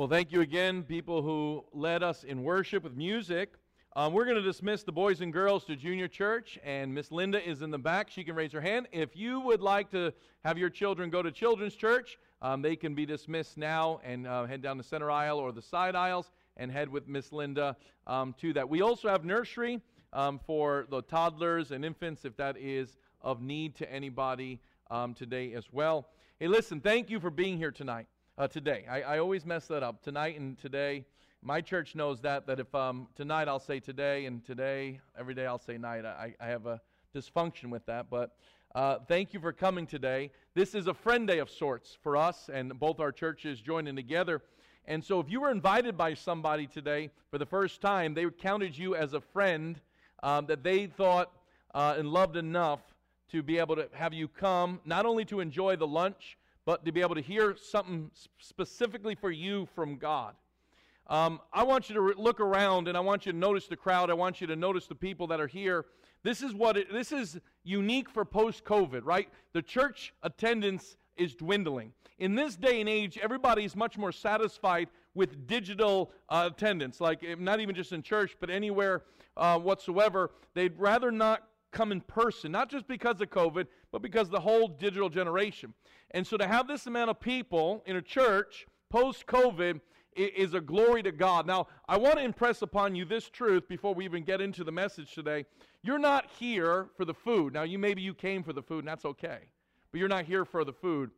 Well, thank you again, people who led us in worship with music. Um, we're going to dismiss the boys and girls to junior church, and Miss Linda is in the back. She can raise her hand. If you would like to have your children go to children's church, um, they can be dismissed now and uh, head down the center aisle or the side aisles and head with Miss Linda um, to that. We also have nursery um, for the toddlers and infants if that is of need to anybody um, today as well. Hey, listen, thank you for being here tonight uh, today. I, I, always mess that up. Tonight and today. My church knows that, that if um, tonight I'll say today and today, every day I'll say night. I, I have a dysfunction with that. But uh, thank you for coming today. This is a friend day of sorts for us and both our churches joining together. And so if you were invited by somebody today for the first time, they counted you as a friend um, that they thought uh, and loved enough to be able to have you come, not only to enjoy the lunch, but to be able to hear something specifically for you from God. Um, I want you to re- look around and I want you to notice the crowd. I want you to notice the people that are here. This is what it, this is unique for post-COVID, right? The church attendance is dwindling. In this day and age, everybody is much more satisfied with digital uh, attendance, like eh, not even just in church, but anywhere uh, whatsoever. They'd rather not come in person, not just because of COVID, but because the whole digital generation. And so to have this amount of people in a church post COVID is a glory to God. Now, I want to impress upon you this truth before we even get into the message today. You're not here for the food. Now, you maybe you came for the food, and that's okay. But you're not here for the food.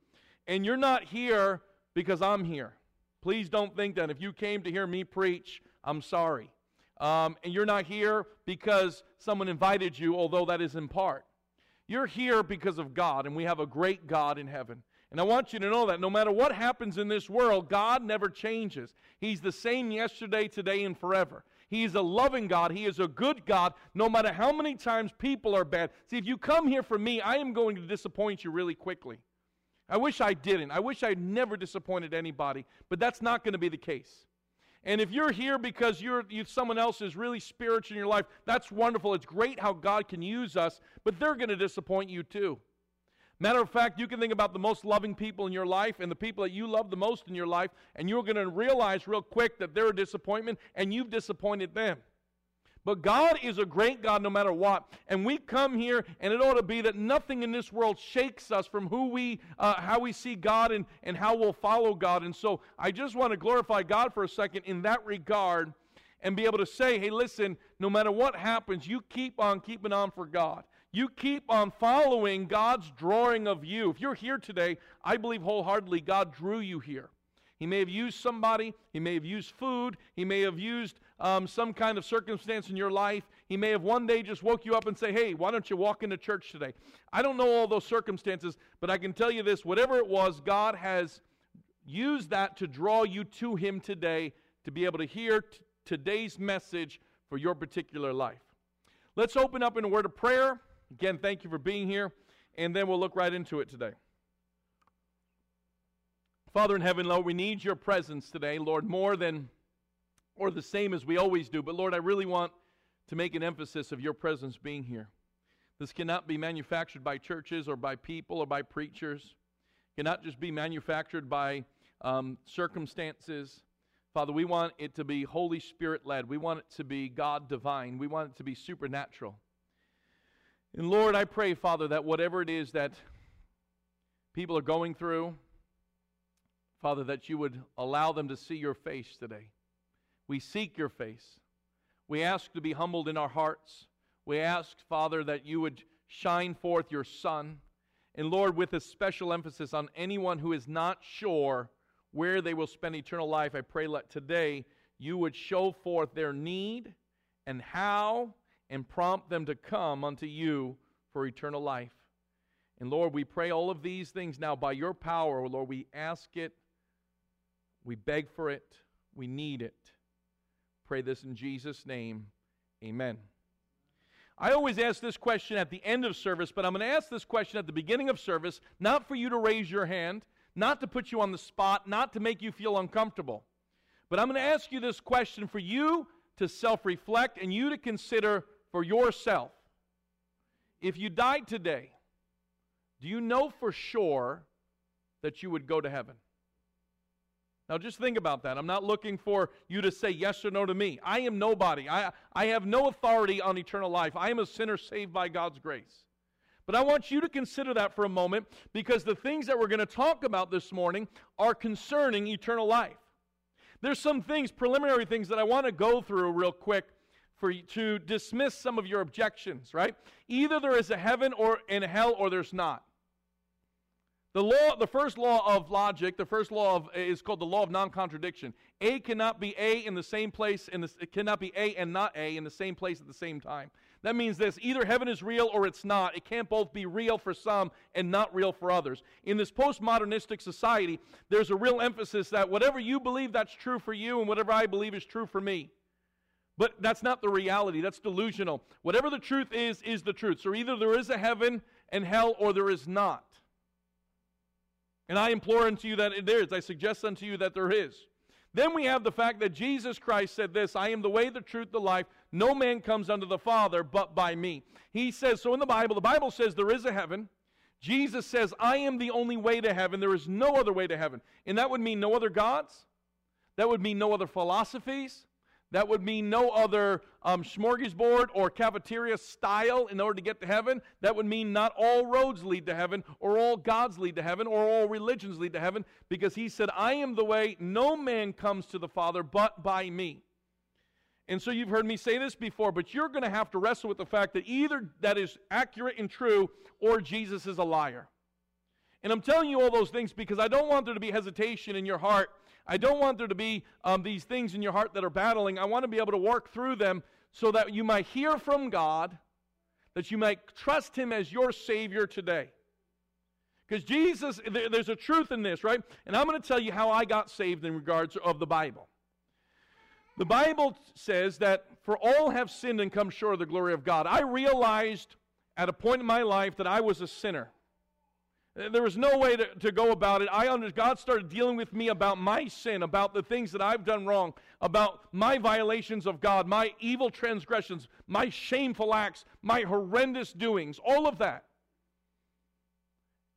And you're not here because I'm here. Please don't think that if you came to hear me preach, I'm sorry. Um, and you're not here because someone invited you, although that is in part. You're here because of God, and we have a great God in heaven. And I want you to know that no matter what happens in this world, God never changes. He's the same yesterday, today, and forever. He is a loving God. He is a good God, no matter how many times people are bad. See, if you come here for me, I am going to disappoint you really quickly. I wish I didn't. I wish I never disappointed anybody, but that's not going to be the case. And if you're here because you're you, someone else is really spiritual in your life, that's wonderful. It's great how God can use us, but they're going to disappoint you too. Matter of fact, you can think about the most loving people in your life and the people that you love the most in your life, and you're going to realize real quick that they're a disappointment and you've disappointed them. But God is a great God no matter what. And we come here, and it ought to be that nothing in this world shakes us from who we, uh, how we see God and, and how we'll follow God. And so I just want to glorify God for a second in that regard and be able to say, hey, listen, no matter what happens, you keep on keeping on for God. You keep on following God's drawing of you. If you're here today, I believe wholeheartedly God drew you here. He may have used somebody, he may have used food, he may have used um, some kind of circumstance in your life. He may have one day just woke you up and say, Hey, why don't you walk into church today? I don't know all those circumstances, but I can tell you this whatever it was, God has used that to draw you to Him today to be able to hear t- today's message for your particular life. Let's open up in a word of prayer. Again, thank you for being here, and then we'll look right into it today. Father in heaven, Lord, we need your presence today, Lord, more than or the same as we always do. But Lord, I really want to make an emphasis of your presence being here. This cannot be manufactured by churches or by people or by preachers. It cannot just be manufactured by um, circumstances. Father, we want it to be Holy Spirit led. We want it to be God divine. We want it to be supernatural. And Lord, I pray, Father, that whatever it is that people are going through, Father, that you would allow them to see your face today. We seek your face. We ask to be humbled in our hearts. We ask, Father, that you would shine forth your Son. And Lord, with a special emphasis on anyone who is not sure where they will spend eternal life, I pray that today you would show forth their need and how and prompt them to come unto you for eternal life. And Lord, we pray all of these things now by your power, Lord. We ask it we beg for it. We need it. Pray this in Jesus' name. Amen. I always ask this question at the end of service, but I'm going to ask this question at the beginning of service, not for you to raise your hand, not to put you on the spot, not to make you feel uncomfortable. But I'm going to ask you this question for you to self reflect and you to consider for yourself. If you died today, do you know for sure that you would go to heaven? Now, just think about that. I'm not looking for you to say yes or no to me. I am nobody. I, I have no authority on eternal life. I am a sinner saved by God's grace. But I want you to consider that for a moment because the things that we're going to talk about this morning are concerning eternal life. There's some things, preliminary things, that I want to go through real quick for to dismiss some of your objections, right? Either there is a heaven or in hell or there's not. The law, the first law of logic, the first law of is called the law of non-contradiction. A cannot be A in the same place, and it cannot be A and not A in the same place at the same time. That means this either heaven is real or it's not. It can't both be real for some and not real for others. In this postmodernistic society, there's a real emphasis that whatever you believe, that's true for you, and whatever I believe is true for me. But that's not the reality. That's delusional. Whatever the truth is, is the truth. So either there is a heaven and hell or there is not. And I implore unto you that there is. I suggest unto you that there is. Then we have the fact that Jesus Christ said this I am the way, the truth, the life. No man comes unto the Father but by me. He says, so in the Bible, the Bible says there is a heaven. Jesus says, I am the only way to heaven. There is no other way to heaven. And that would mean no other gods. That would mean no other philosophies. That would mean no other um, smorgasbord or cafeteria style in order to get to heaven. That would mean not all roads lead to heaven, or all gods lead to heaven, or all religions lead to heaven, because he said, I am the way, no man comes to the Father but by me. And so you've heard me say this before, but you're going to have to wrestle with the fact that either that is accurate and true, or Jesus is a liar. And I'm telling you all those things because I don't want there to be hesitation in your heart I don't want there to be um, these things in your heart that are battling. I want to be able to work through them so that you might hear from God, that you might trust Him as your Savior today. Because Jesus, there's a truth in this, right? And I'm going to tell you how I got saved in regards of the Bible. The Bible says that for all have sinned and come short of the glory of God. I realized at a point in my life that I was a sinner. There was no way to, to go about it. I under, God started dealing with me about my sin, about the things that I've done wrong, about my violations of God, my evil transgressions, my shameful acts, my horrendous doings, all of that.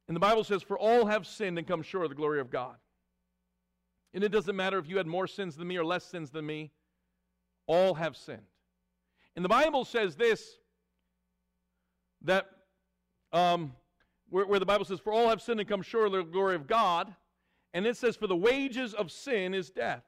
And the Bible says, For all have sinned and come short of the glory of God. And it doesn't matter if you had more sins than me or less sins than me, all have sinned. And the Bible says this that. Um, where, where the Bible says, For all have sinned and come short of the glory of God. And it says, For the wages of sin is death.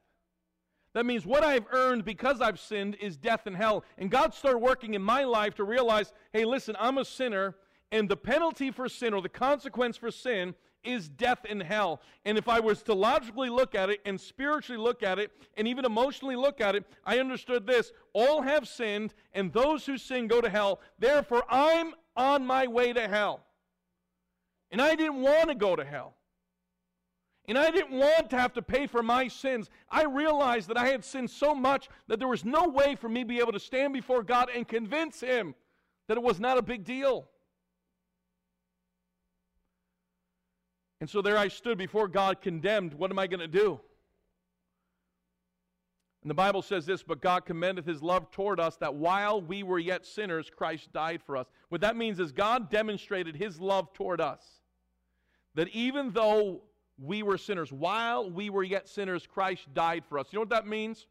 That means what I've earned because I've sinned is death and hell. And God started working in my life to realize hey, listen, I'm a sinner, and the penalty for sin or the consequence for sin is death and hell. And if I was to logically look at it and spiritually look at it and even emotionally look at it, I understood this all have sinned, and those who sin go to hell. Therefore, I'm on my way to hell. And I didn't want to go to hell. And I didn't want to have to pay for my sins. I realized that I had sinned so much that there was no way for me to be able to stand before God and convince Him that it was not a big deal. And so there I stood before God condemned. What am I going to do? And the Bible says this, but God commendeth his love toward us that while we were yet sinners, Christ died for us. What that means is God demonstrated his love toward us. That even though we were sinners, while we were yet sinners, Christ died for us. You know what that means?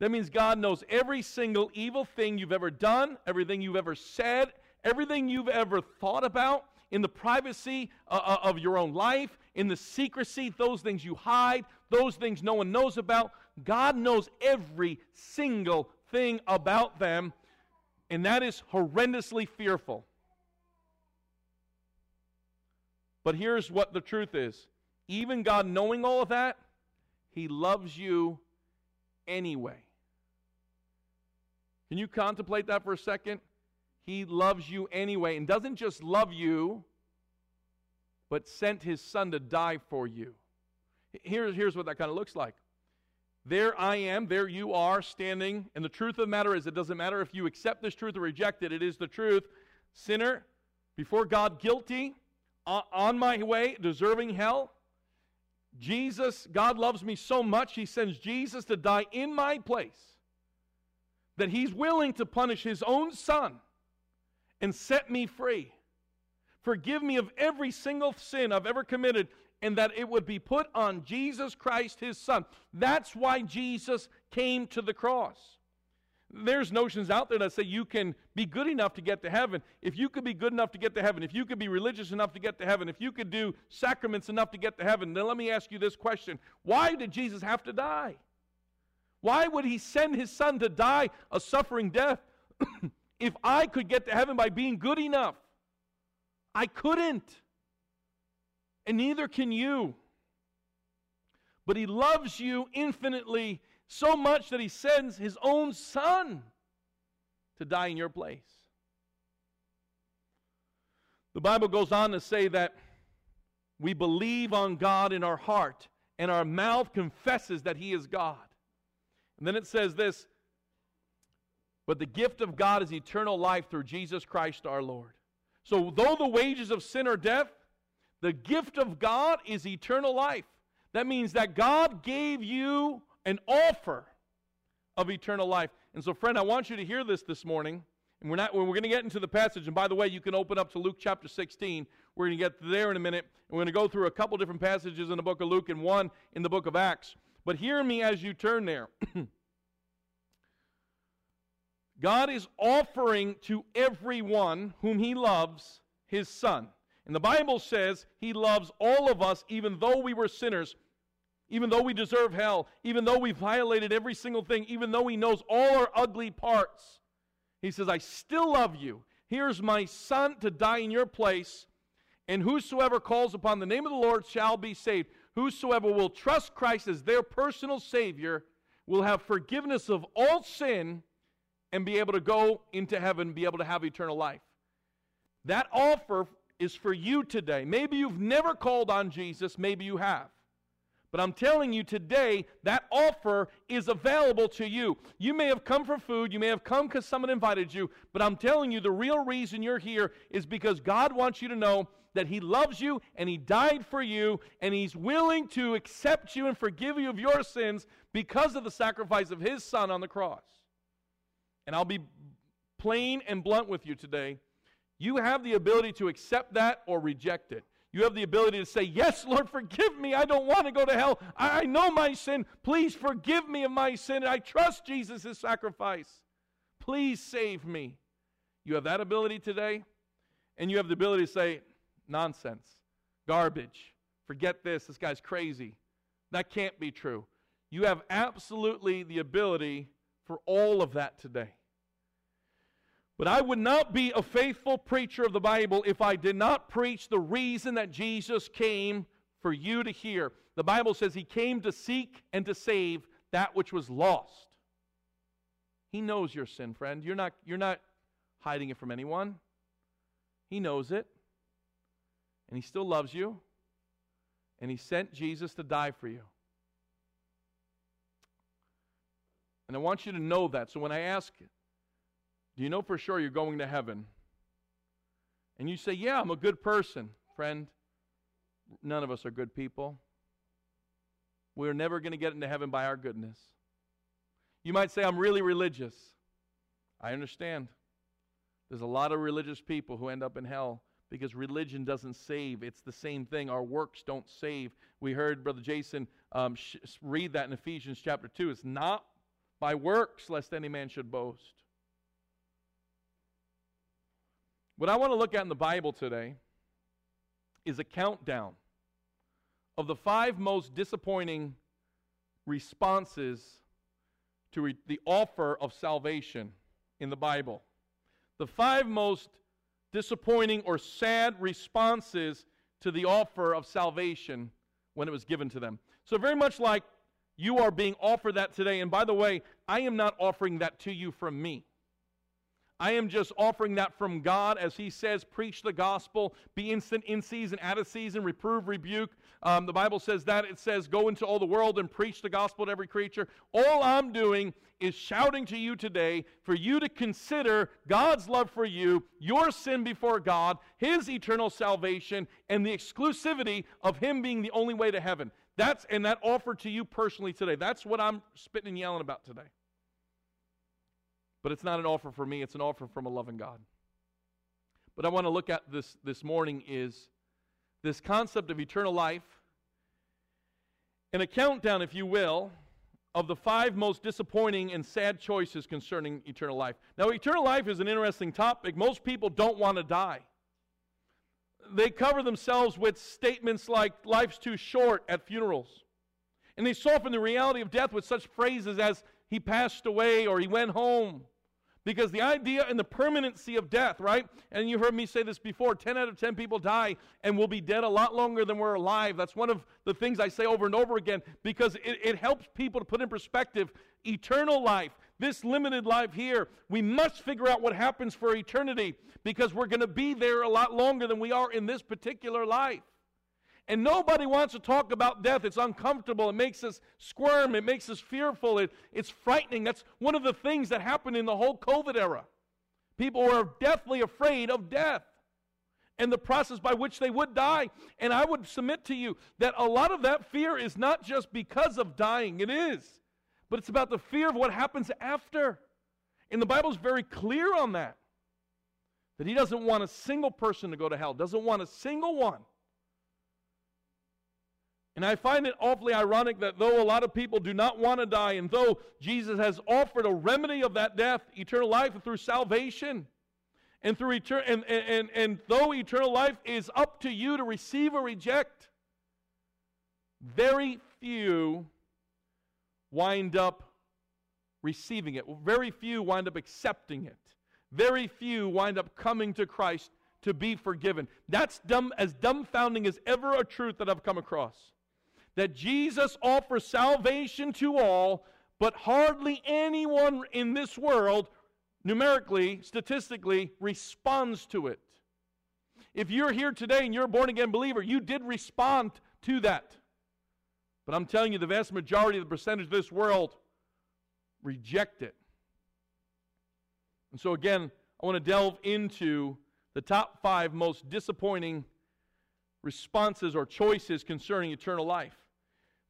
That means God knows every single evil thing you've ever done, everything you've ever said, everything you've ever thought about in the privacy uh, uh of your own life, in the secrecy, those things you hide, those things no one knows about. God knows every single thing about them, and that is horrendously fearful. But here's what the truth is even God knowing all of that, He loves you anyway. Can you contemplate that for a second? He loves you anyway, and doesn't just love you, but sent His Son to die for you. Here's, here's what that kind of looks like there I am, there you are standing. And the truth of the matter is, it doesn't matter if you accept this truth or reject it, it is the truth. Sinner, before God, guilty, on my way, deserving hell. Jesus, God loves me so much, He sends Jesus to die in my place that He's willing to punish His own Son and set me free. Forgive me of every single sin I've ever committed and that it would be put on Jesus Christ, his son. That's why Jesus came to the cross. There's notions out there that say you can be good enough to get to heaven. If you could be good enough to get to heaven, if you could be religious enough to get to heaven, if you could do sacraments enough to get to heaven, then let me ask you this question Why did Jesus have to die? Why would he send his son to die a suffering death if I could get to heaven by being good enough? I couldn't. And neither can you. But he loves you infinitely so much that he sends his own son to die in your place. The Bible goes on to say that we believe on God in our heart, and our mouth confesses that he is God. And then it says this But the gift of God is eternal life through Jesus Christ our Lord. So, though the wages of sin are death, the gift of God is eternal life. That means that God gave you an offer of eternal life. And so, friend, I want you to hear this this morning. And we're not we're going to get into the passage. And by the way, you can open up to Luke chapter 16. We're going to get there in a minute. And we're going to go through a couple different passages in the book of Luke and one in the book of Acts. But hear me as you turn there. God is offering to everyone whom he loves his son. And the Bible says he loves all of us even though we were sinners even though we deserve hell, even though we violated every single thing, even though He knows all our ugly parts, He says, I still love you. Here's my Son to die in your place, and whosoever calls upon the name of the Lord shall be saved. Whosoever will trust Christ as their personal Savior will have forgiveness of all sin and be able to go into heaven, be able to have eternal life. That offer is for you today. Maybe you've never called on Jesus, maybe you have. But I'm telling you today, that offer is available to you. You may have come for food, you may have come because someone invited you, but I'm telling you, the real reason you're here is because God wants you to know that He loves you and He died for you and He's willing to accept you and forgive you of your sins because of the sacrifice of His Son on the cross. And I'll be plain and blunt with you today. You have the ability to accept that or reject it. You have the ability to say, Yes, Lord, forgive me. I don't want to go to hell. I, know my sin. Please forgive me of my sin. I trust Jesus' sacrifice. Please save me. You have that ability today. And you have the ability to say, Nonsense, garbage, forget this. This guy's crazy. That can't be true. You have absolutely the ability for all of that today. But I would not be a faithful preacher of the Bible if I did not preach the reason that Jesus came for you to hear. The Bible says he came to seek and to save that which was lost. He knows your sin, friend. You're not, you're not hiding it from anyone. He knows it. And he still loves you. And he sent Jesus to die for you. And I want you to know that. So when I ask do you know for sure you're going to heaven? And you say, Yeah, I'm a good person. Friend, none of us are good people. We're never going to get into heaven by our goodness. You might say, I'm really religious. I understand. There's a lot of religious people who end up in hell because religion doesn't save. It's the same thing. Our works don't save. We heard Brother Jason um, sh- read that in Ephesians chapter 2. It's not by works, lest any man should boast. What I want to look at in the Bible today is a countdown of the five most disappointing responses to re- the offer of salvation in the Bible. The five most disappointing or sad responses to the offer of salvation when it was given to them. So, very much like you are being offered that today. And by the way, I am not offering that to you from me. I am just offering that from God as He says, preach the gospel, be instant in season, out of season, reprove, rebuke. Um, the Bible says that. It says, go into all the world and preach the gospel to every creature. All I'm doing is shouting to you today for you to consider God's love for you, your sin before God, His eternal salvation, and the exclusivity of Him being the only way to heaven. That's and that offer to you personally today. That's what I'm spitting and yelling about today. But it's not an offer for me, it's an offer from a loving God. But I want to look at this this morning is this concept of eternal life and a countdown, if you will, of the five most disappointing and sad choices concerning eternal life. Now, eternal life is an interesting topic. Most people don't want to die. They cover themselves with statements like, life's too short at funerals. And they soften the reality of death with such phrases as, he passed away or he went home. Because the idea and the permanency of death, right? And you heard me say this before 10 out of 10 people die and will be dead a lot longer than we're alive. That's one of the things I say over and over again because it, it helps people to put in perspective eternal life, this limited life here. We must figure out what happens for eternity because we're going to be there a lot longer than we are in this particular life. And nobody wants to talk about death. It's uncomfortable. It makes us squirm. It makes us fearful. It, it's frightening. That's one of the things that happened in the whole COVID era. People were deathly afraid of death and the process by which they would die. And I would submit to you that a lot of that fear is not just because of dying, it is, but it's about the fear of what happens after. And the Bible is very clear on that. That He doesn't want a single person to go to hell, doesn't want a single one. And I find it awfully ironic that though a lot of people do not want to die, and though Jesus has offered a remedy of that death, eternal life through salvation, and through etern- and, and, and, and though eternal life is up to you to receive or reject, very few wind up receiving it. Very few wind up accepting it. Very few wind up coming to Christ to be forgiven. That's dumb, as dumbfounding as ever a truth that I've come across that Jesus offers salvation to all, but hardly anyone in this world, numerically, statistically, responds to it. If you're here today and you're a born again believer, you did respond to that. But I'm telling you, the vast majority of the percentage of this world reject it. And so, again, I want to delve into the top five most disappointing responses or choices concerning eternal life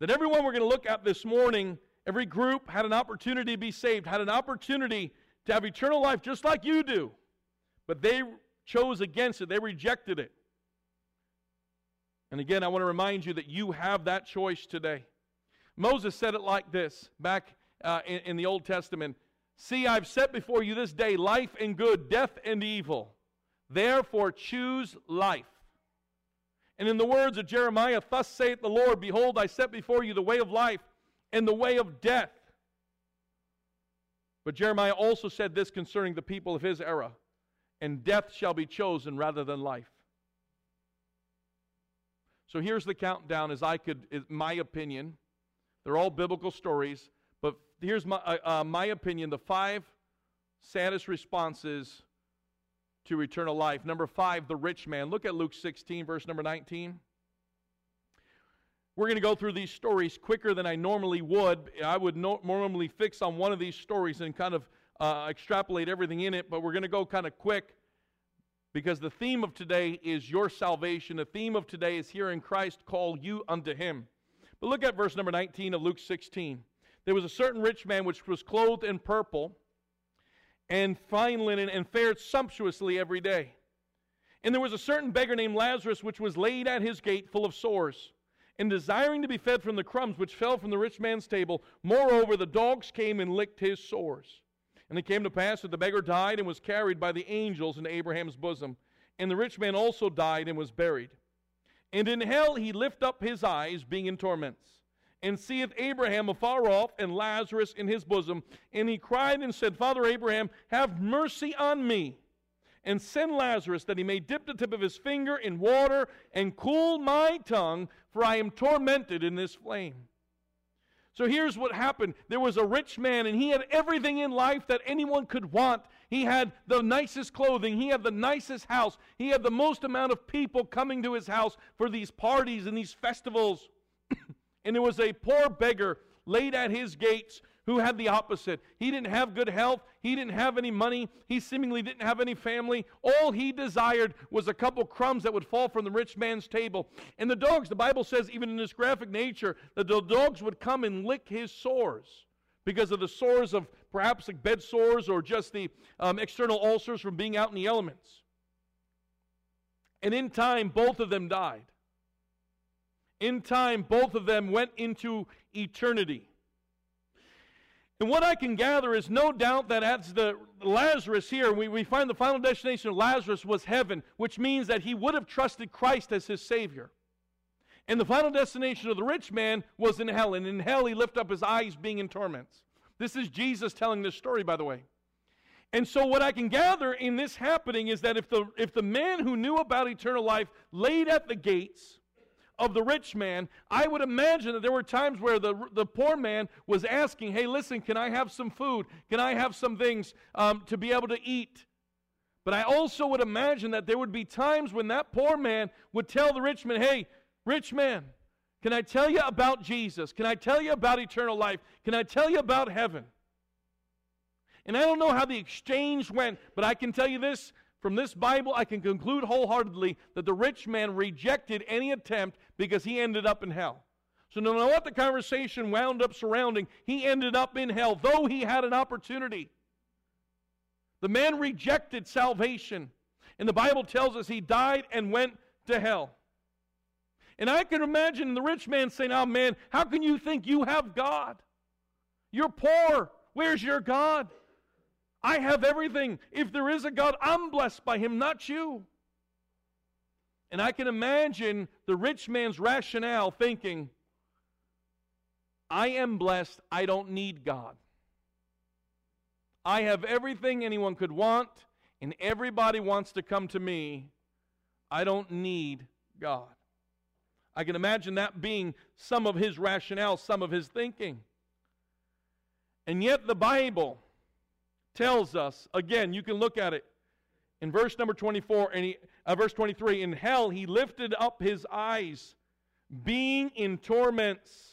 that everyone we're going to look at this morning, every group had an opportunity to be saved, had an opportunity to have eternal life just like you do. But they chose against it, they rejected it. And again, I want to remind you that you have that choice today. Moses said it like this back uh, in, in the Old Testament See, I've set before you this day life and good, death and evil. Therefore, choose life and in the words of Jeremiah, Thus saith the Lord, Behold, I set before you the way of life and the way of death. But Jeremiah also said this concerning the people of his era and death shall be chosen rather than life. So here's the countdown as I could, my opinion. They're all biblical stories, but here's my, uh, uh, my opinion the five saddest responses to eternal life. Number five, the rich man. Look at Luke 16, verse number 19. We're going to go through these stories quicker than I normally would. I would no- normally fix on one of these stories and kind of uh, extrapolate everything in it, but we're going to go kind of quick because the theme of today is your salvation. The theme of today is hearing Christ call you unto him. But look at verse number 19 of Luke 16. There was a certain rich man which was clothed in purple and fine linen and fared sumptuously every day. And there was a certain beggar named Lazarus which was laid at his gate full of sores, and desiring to be fed from the crumbs which fell from the rich man's table. Moreover, the dogs came and licked his sores. And it came to pass that the beggar died and was carried by the angels into Abraham's bosom. And the rich man also died and was buried. And in hell he lift up his eyes, being in torments and seeth Abraham afar off and Lazarus in his bosom. And he cried and said, Father Abraham, have mercy on me, and send Lazarus that he may dip the tip of his finger in water and cool my tongue, for I am tormented in this flame. So here's what happened. There was a rich man, and he had everything in life that anyone could want. He had the nicest clothing. He had the nicest house. He had the most amount of people coming to his house for these parties and these festivals. And there was a poor beggar laid at his gates who had the opposite. He didn't have good health. He didn't have any money. He seemingly didn't have any family. All he desired was a couple crumbs that would fall from the rich man's table. And the dogs, the Bible says, even in this graphic nature, that the dogs would come and lick his sores because of the sores of perhaps like bed sores or just the um, external ulcers from being out in the elements. And in time, both of them died. In time, both of them went into eternity. And what I can gather is no doubt that as the Lazarus here, we, we find the final destination of Lazarus was heaven, which means that he would have trusted Christ as his Savior. And the final destination of the rich man was in hell. And in hell, he lifted up his eyes, being in torments. This is Jesus telling this story, by the way. And so, what I can gather in this happening is that if the, if the man who knew about eternal life laid at the gates, of the rich man, I would imagine that there were times where the, the poor man was asking, Hey, listen, can I have some food? Can I have some things um, to be able to eat? But I also would imagine that there would be times when that poor man would tell the rich man, Hey, rich man, can I tell you about Jesus? Can I tell you about eternal life? Can I tell you about heaven? And I don't know how the exchange went, but I can tell you this from this Bible, I can conclude wholeheartedly that the rich man rejected any attempt because he ended up in hell. So, no matter what the conversation wound up surrounding, he ended up in hell, though he had an opportunity. The man rejected salvation, and the Bible tells us he died and went to hell. And I can imagine the rich man saying, Oh man, how can you think you have God? You're poor. Where's your God? I have everything. If there is a God, I'm blessed by him, not you. And I can imagine the rich man's rationale thinking, I am blessed. I don't need God. I have everything anyone could want, and everybody wants to come to me. I don't need God. I can imagine that being some of his rationale, some of his thinking. And yet, the Bible tells us, again, you can look at it in verse number 24 and he, uh, verse 23 in hell he lifted up his eyes being in torments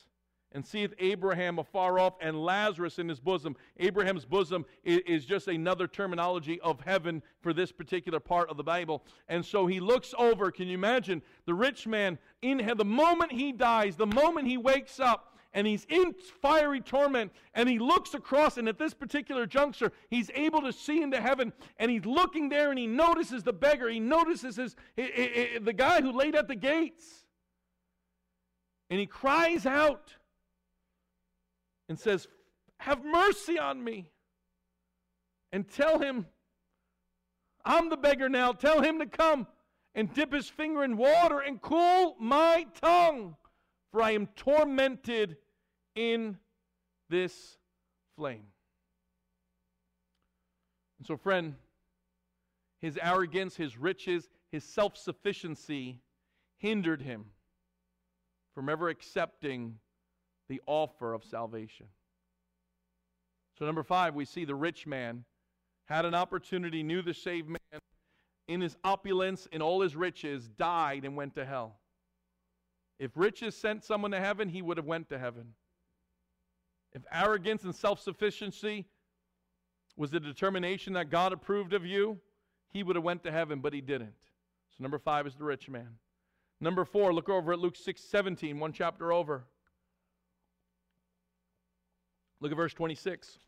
and seeth Abraham afar off and Lazarus in his bosom. Abraham's bosom is, is, just another terminology of heaven for this particular part of the Bible. And so he looks over. Can you imagine the rich man in the moment he dies, the moment he wakes up, and he's in fiery torment and he looks across and at this particular juncture he's able to see into heaven and he's looking there and he notices the beggar. He notices his, the guy who laid at the gates. And he cries out and says have mercy on me and tell him i'm the beggar now. Tell him to come and dip his finger in water and cool my tongue for I am tormented in this flame. And so, friend, his arrogance, his riches, his self sufficiency hindered him from ever accepting the offer of salvation. So, number five, we see the rich man had an opportunity, knew the saved man, in his opulence, in all his riches, died and went to hell. If riches sent someone to heaven, he would have went to heaven. If arrogance and self-sufficiency was the determination that God approved of you, he would have went to heaven, but he didn't. So number 5 is the rich man. Number 4, look over at Luke 6, 17, one chapter over. Look at verse 26.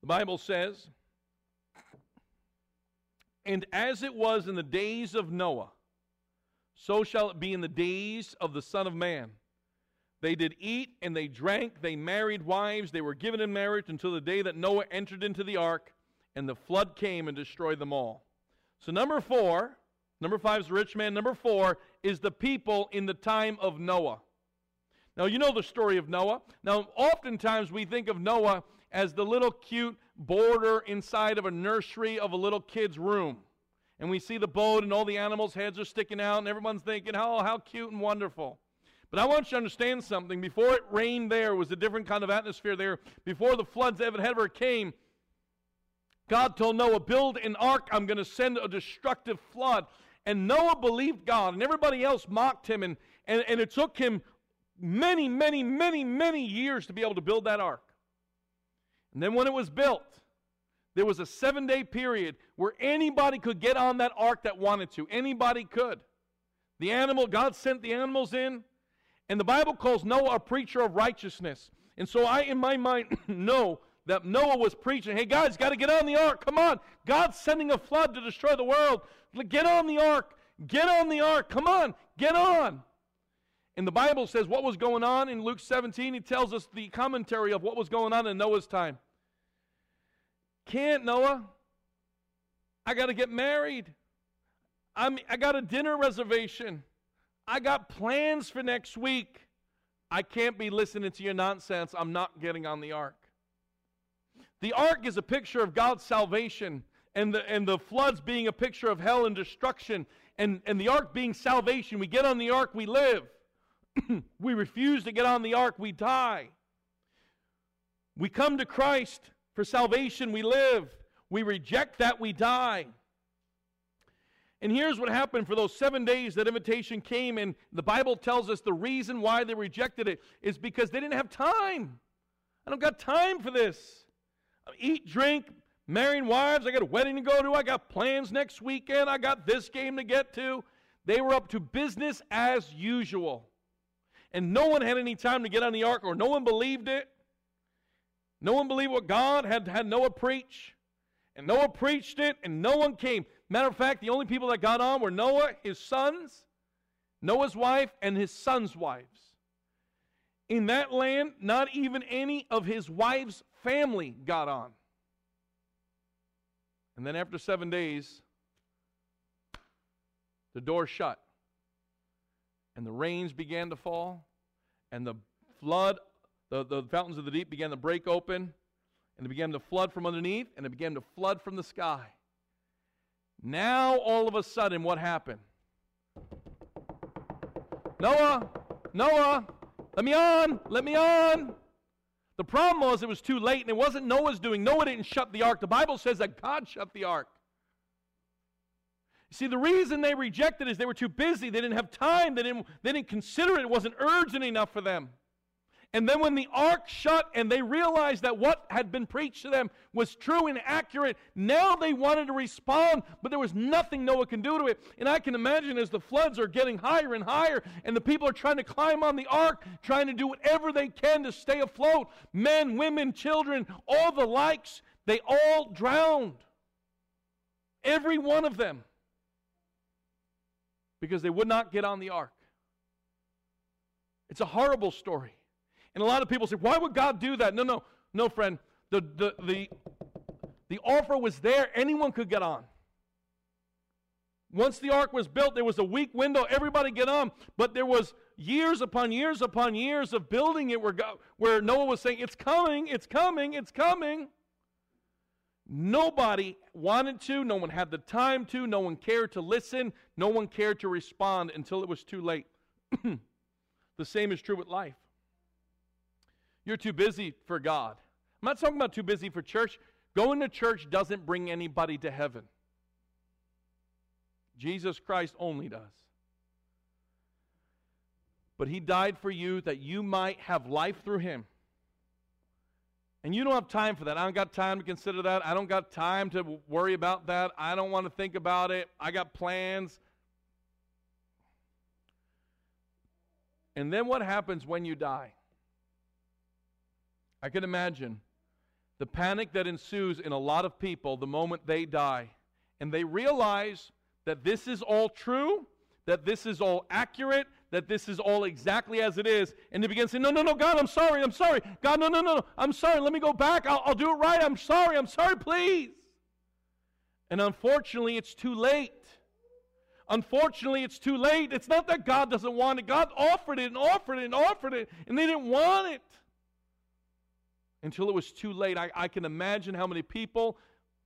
The Bible says, And as it was in the days of Noah, so shall it be in the days of the Son of Man. They did eat and they drank, they married wives, they were given in marriage until the day that Noah entered into the ark, and the flood came and destroyed them all. So, number four, number five is the rich man. Number four is the people in the time of Noah. Now, you know the story of Noah. Now, oftentimes we think of Noah as the little cute border inside of a nursery of a little kid's room and we see the boat and all the animals' heads are sticking out, and everyone's thinking, oh, how cute and wonderful. But I want you to understand something. Before it rained there, was a different kind of atmosphere there. Before the floods ever came, God told Noah, Build an ark. I'm going to send a destructive flood. And Noah believed God, and everybody else mocked him. And, and, and it took him many, many, many, many years to be able to build that ark. And then when it was built, there was a seven day period where anybody could get on that ark that wanted to. Anybody could. The animal, God sent the animals in, and the Bible calls Noah a preacher of righteousness. And so I, in my mind, know that Noah was preaching, hey, guys, got to get on the ark. Come on. God's sending a flood to destroy the world. Get on the ark. Get on the ark. Come on, get on. And the Bible says what was going on in Luke 17. He tells us the commentary of what was going on in Noah's time. Can't, Noah. I got to get married. I'm, I got a dinner reservation. I got plans for next week. I can't be listening to your nonsense. I'm not getting on the ark. The ark is a picture of God's salvation, and the, and the floods being a picture of hell and destruction, and, and the ark being salvation. We get on the ark, we live. we refuse to get on the ark, we die. We come to Christ for salvation, we live. We reject that, we die. And here's what happened for those seven days that invitation came, and the Bible tells us the reason why they rejected it is because they didn't have time. I don't got time for this. I Eat, drink, marrying wives. I got a wedding to go to. I got plans next weekend. I got this game to get to. They were up to business as usual and no one had any time to get on the ark, or no one believed it. No one believed what God had had Noah preach. And Noah preached it, and no one came. Matter of fact, the only people that got on were Noah, his sons, Noah's wife, and his sons' wives. In that land, not even any of his wife's family got on. And then after seven days, the door shut and the rains began to fall, and the flood, the, the fountains of the deep began to break open, and it began to flood from underneath, and it began to flood from the sky. Now, all of a sudden, what happened? Noah, Noah, let me on, let me on. The problem was it was too late, and it wasn't Noah's doing. Noah didn't shut the ark. The Bible says that God shut the ark. You see, the reason they rejected is they were too busy. They didn't have time. They didn't, they didn't consider it. It wasn't urgent enough for them. And then when the ark shut and they realized that what had been preached to them was true and accurate, now they wanted to respond, but there was nothing Noah can do to it. And I can imagine as the floods are getting higher and higher, and the people are trying to climb on the ark, trying to do whatever they can to stay afloat men, women, children, all the likes, they all drowned. Every one of them because they would not get on the ark. It's a horrible story. And a lot of people say, why would God do that? No, no, no, friend. The, the, the, the offer was there, anyone could get on. Once the ark was built, there was a week window, everybody get on. But there was years upon years upon years of building it where, God, where Noah was saying, It's coming, it's coming, it's coming. Nobody wanted to, no one had the time to, no one cared to listen, no one cared to respond until it was too late. the same is true with life. You're too busy for God. I'm not talking about too busy for church. Going to church doesn't bring anybody to heaven. Jesus Christ only does. But he died for you that you might have life through him. And you don't have time for that. I don't got time to consider that. I don't got time to worry about that. I don't want to think about it. I got plans. And then what happens when you die? I can imagine the panic that ensues in a lot of people the moment they die. And they realize that this is all true, that this is all accurate, that this is all exactly as it is, and they begin to say, No, no, no, God, I'm sorry, I'm sorry. God, no, no, no, no, I'm sorry. Let me go back. I'll, I'll do it right. I'm sorry, I'm sorry, please. And unfortunately, it's too late. Unfortunately, it's too late. It's not that God doesn't want it. God offered it and offered it and offered it, and they didn't want it until it was too late. I, I can imagine how many people,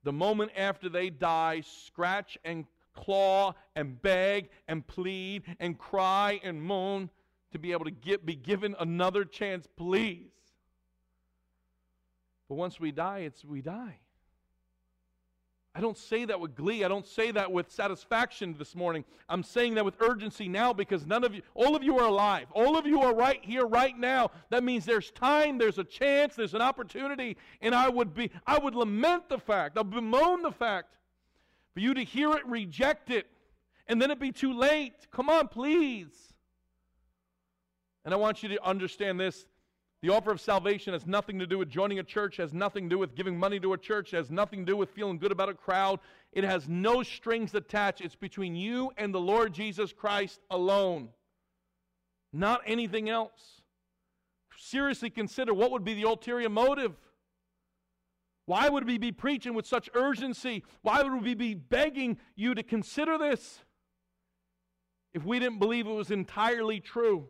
the moment after they die, scratch and claw and beg and plead and cry and moan to be able to get, be given another chance, please. But once we die, it's we die. I don't say that with glee. I don't say that with satisfaction this morning. I'm saying that with urgency now because none of you, all of you are alive. All of you are right here, right now. That means there's time, there's a chance, there's an opportunity, and I would be, I would lament the fact, I bemoan the fact for you to hear it, reject it, and then it be too late. Come on, please. And I want you to understand this The offer of salvation has nothing to do with joining a church, has nothing to do with giving money to a church, has nothing to do with feeling good about a crowd. It has no strings attached. It's between you and the Lord Jesus Christ alone, not anything else. Seriously consider what would be the ulterior motive. Why would we be preaching with such urgency? Why would we be begging you to consider this if we didn't believe it was entirely true?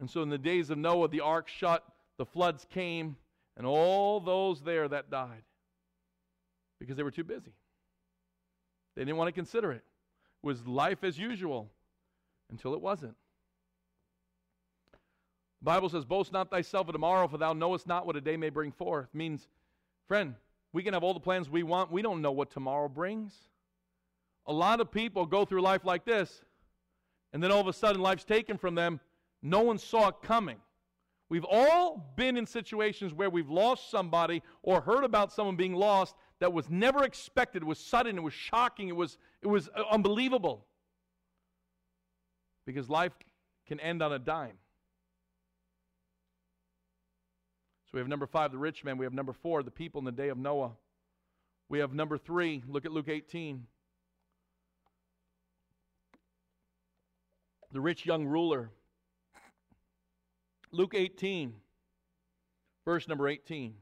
And so in the days of Noah, the ark shut, the floods came, and all those there that died because they were too busy. They didn't want to consider it. It was life as usual until it wasn't. The Bible says, Boast not thyself of tomorrow, for thou knowest not what a day may bring forth. Means, friend, we can have all the plans we want. We don't know what tomorrow brings. A lot of people go through life like this, and then all of a sudden life's taken from them, no one saw it coming. We've all been in situations where we've lost somebody or heard about someone being lost that was never expected. It was sudden, it was shocking, it was, it was uh, unbelievable. Because life can end on a dime. So we have number five, the rich man. We have number four, the people in the day of Noah. We have number three, look at Luke 18. The rich young ruler. Luke 18, verse number 18.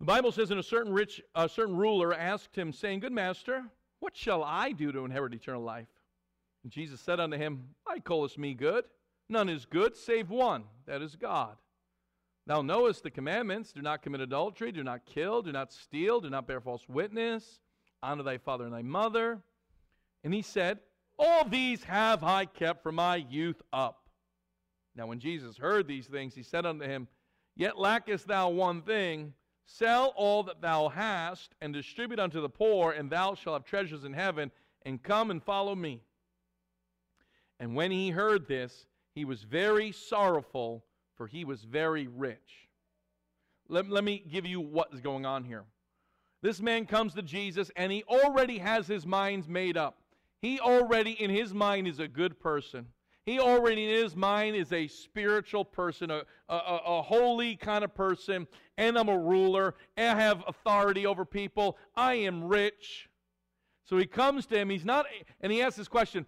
The Bible says, "In a certain rich, a certain ruler asked him, saying, Good master, what shall I do to inherit eternal life? And Jesus said unto him, I callest me good. None is good save one, that is God. Thou knowest the commandments do not commit adultery, do not kill, do not steal, do not bear false witness, honor thy father and thy mother. And he said, All these have I kept from my youth up. Now, when Jesus heard these things, he said unto him, Yet lackest thou one thing. Sell all that thou hast, and distribute unto the poor, and thou shalt have treasures in heaven, and come and follow me. And when he heard this, he was very sorrowful, for he was very rich. Let, let me give you what is going on here. This man comes to Jesus, and he already has his mind made up. He already, in his mind, is a good person. He already in his mind is a spiritual person, a, a, a, holy kind of person, and I'm a ruler, and I have authority over people. I am rich. So he comes to him, he's not, and he asks this question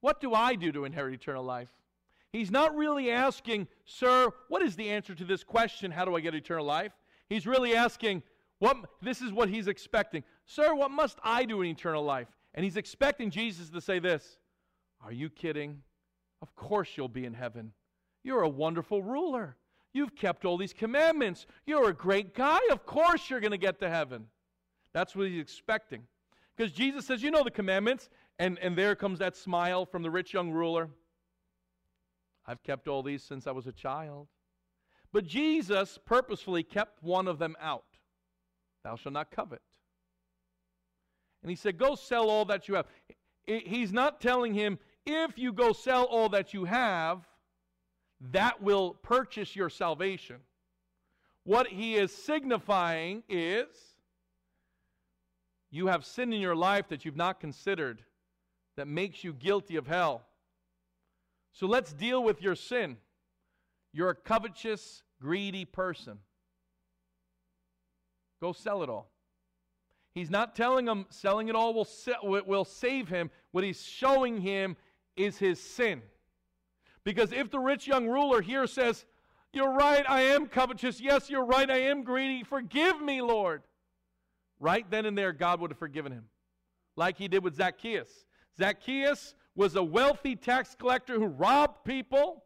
What do I do to inherit eternal life? He's not really asking, Sir, what is the answer to this question? How do I get eternal life? He's really asking, what, this is what he's expecting. Sir, what must I do in eternal life? And he's expecting Jesus to say this Are you kidding? Of course you'll be in heaven. You're a wonderful ruler. You've kept all these commandments. You're a great guy. Of course you're going to get to heaven. That's what he's expecting. Because Jesus says, You know the commandments. And, and there comes that smile from the rich young ruler. I've kept all these since I was a child. But Jesus purposefully kept one of them out Thou shalt not covet. And he said, Go sell all that you have. He's not telling him, if you go sell all that you have, that will purchase your salvation. What he is signifying is you have sin in your life that you've not considered that makes you guilty of hell. So let's deal with your sin. You're a covetous, greedy person. Go sell it all. He's not telling him selling it all will, will save him. What he's showing him is his sin. Because if the rich young ruler here says, You're right, I am covetous. Yes, you're right, I am greedy. Forgive me, Lord. Right then and there, God would have forgiven him, like he did with Zacchaeus. Zacchaeus was a wealthy tax collector who robbed people.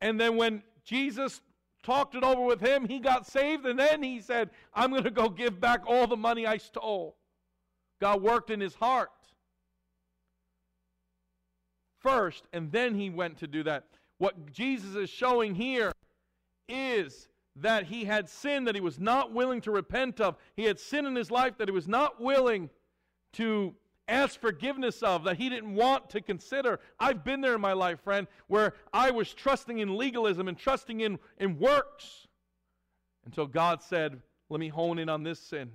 And then when Jesus talked it over with him, he got saved, and then he said, I'm going to go give back all the money I stole. God worked in his heart first, and then he went to do that. What Jesus is showing here is that he had sin that he was not willing to repent of. He had sin in his life that he was not willing to ask forgiveness of, that he didn't want to consider. I've been there in my life, friend, where I was trusting in legalism and trusting in, in works until God said, Let me hone in on this sin.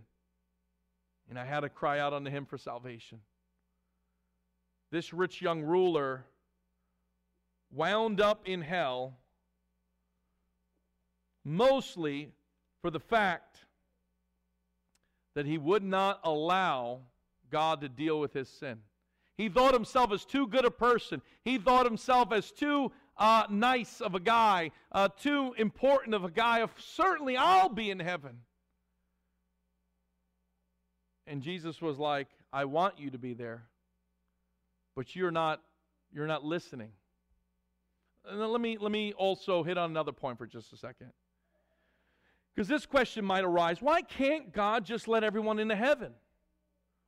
And I had to cry out unto him for salvation. This rich young ruler wound up in hell mostly for the fact that he would not allow God to deal with his sin. He thought himself as too good a person. He thought himself as too uh, nice of a guy, uh, too important of a guy. Of certainly, I'll be in heaven. And Jesus was like, "I want you to be there, but you're not. You're not listening." And let me let me also hit on another point for just a second. Because this question might arise why can't God just let everyone into heaven?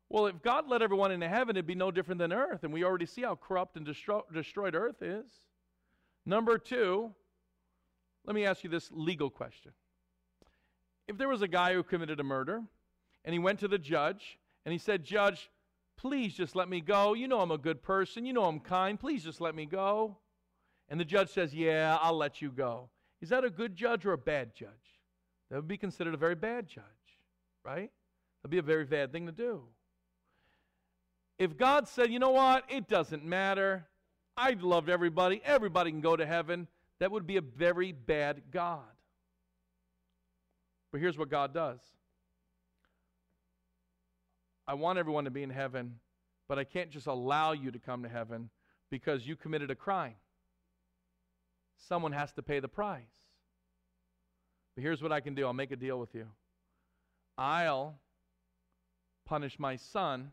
Well, if God let everyone into heaven, it'd be no different than earth. And we already see how corrupt and destro- destroyed earth is. Number two, let me ask you this legal question. If there was a guy who committed a murder and he went to the judge and he said, Judge, please just let me go. You know I'm a good person. You know I'm kind. Please just let me go. And the judge says, Yeah, I'll let you go. Is that a good judge or a bad judge? That would be considered a very bad judge, right? That'd be a very bad thing to do. If God said, you know what, it doesn't matter, I loved everybody, everybody can go to heaven, that would be a very bad God. But here's what God does I want everyone to be in heaven, but I can't just allow you to come to heaven because you committed a crime. Someone has to pay the price. But here's what I can do I'll make a deal with you. I'll punish my son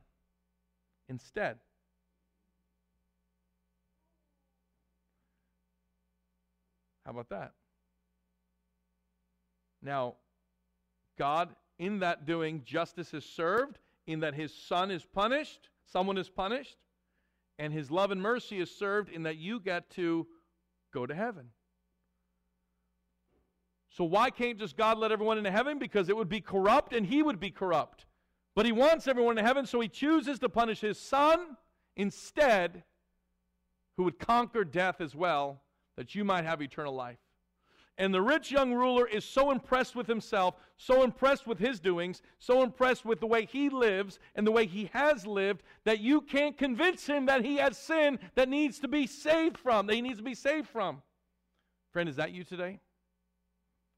instead. How about that? Now, God, in that doing, justice is served, in that his son is punished, someone is punished, and his love and mercy is served in that you get to go to heaven. So why can't just God let everyone into heaven? Because it would be corrupt and he would be corrupt. But he wants everyone in heaven, so he chooses to punish his son instead, who would conquer death as well, that you might have eternal life. And the rich young ruler is so impressed with himself, so impressed with his doings, so impressed with the way he lives and the way he has lived, that you can't convince him that he has sin that needs to be saved from, that he needs to be saved from. Friend, is that you today?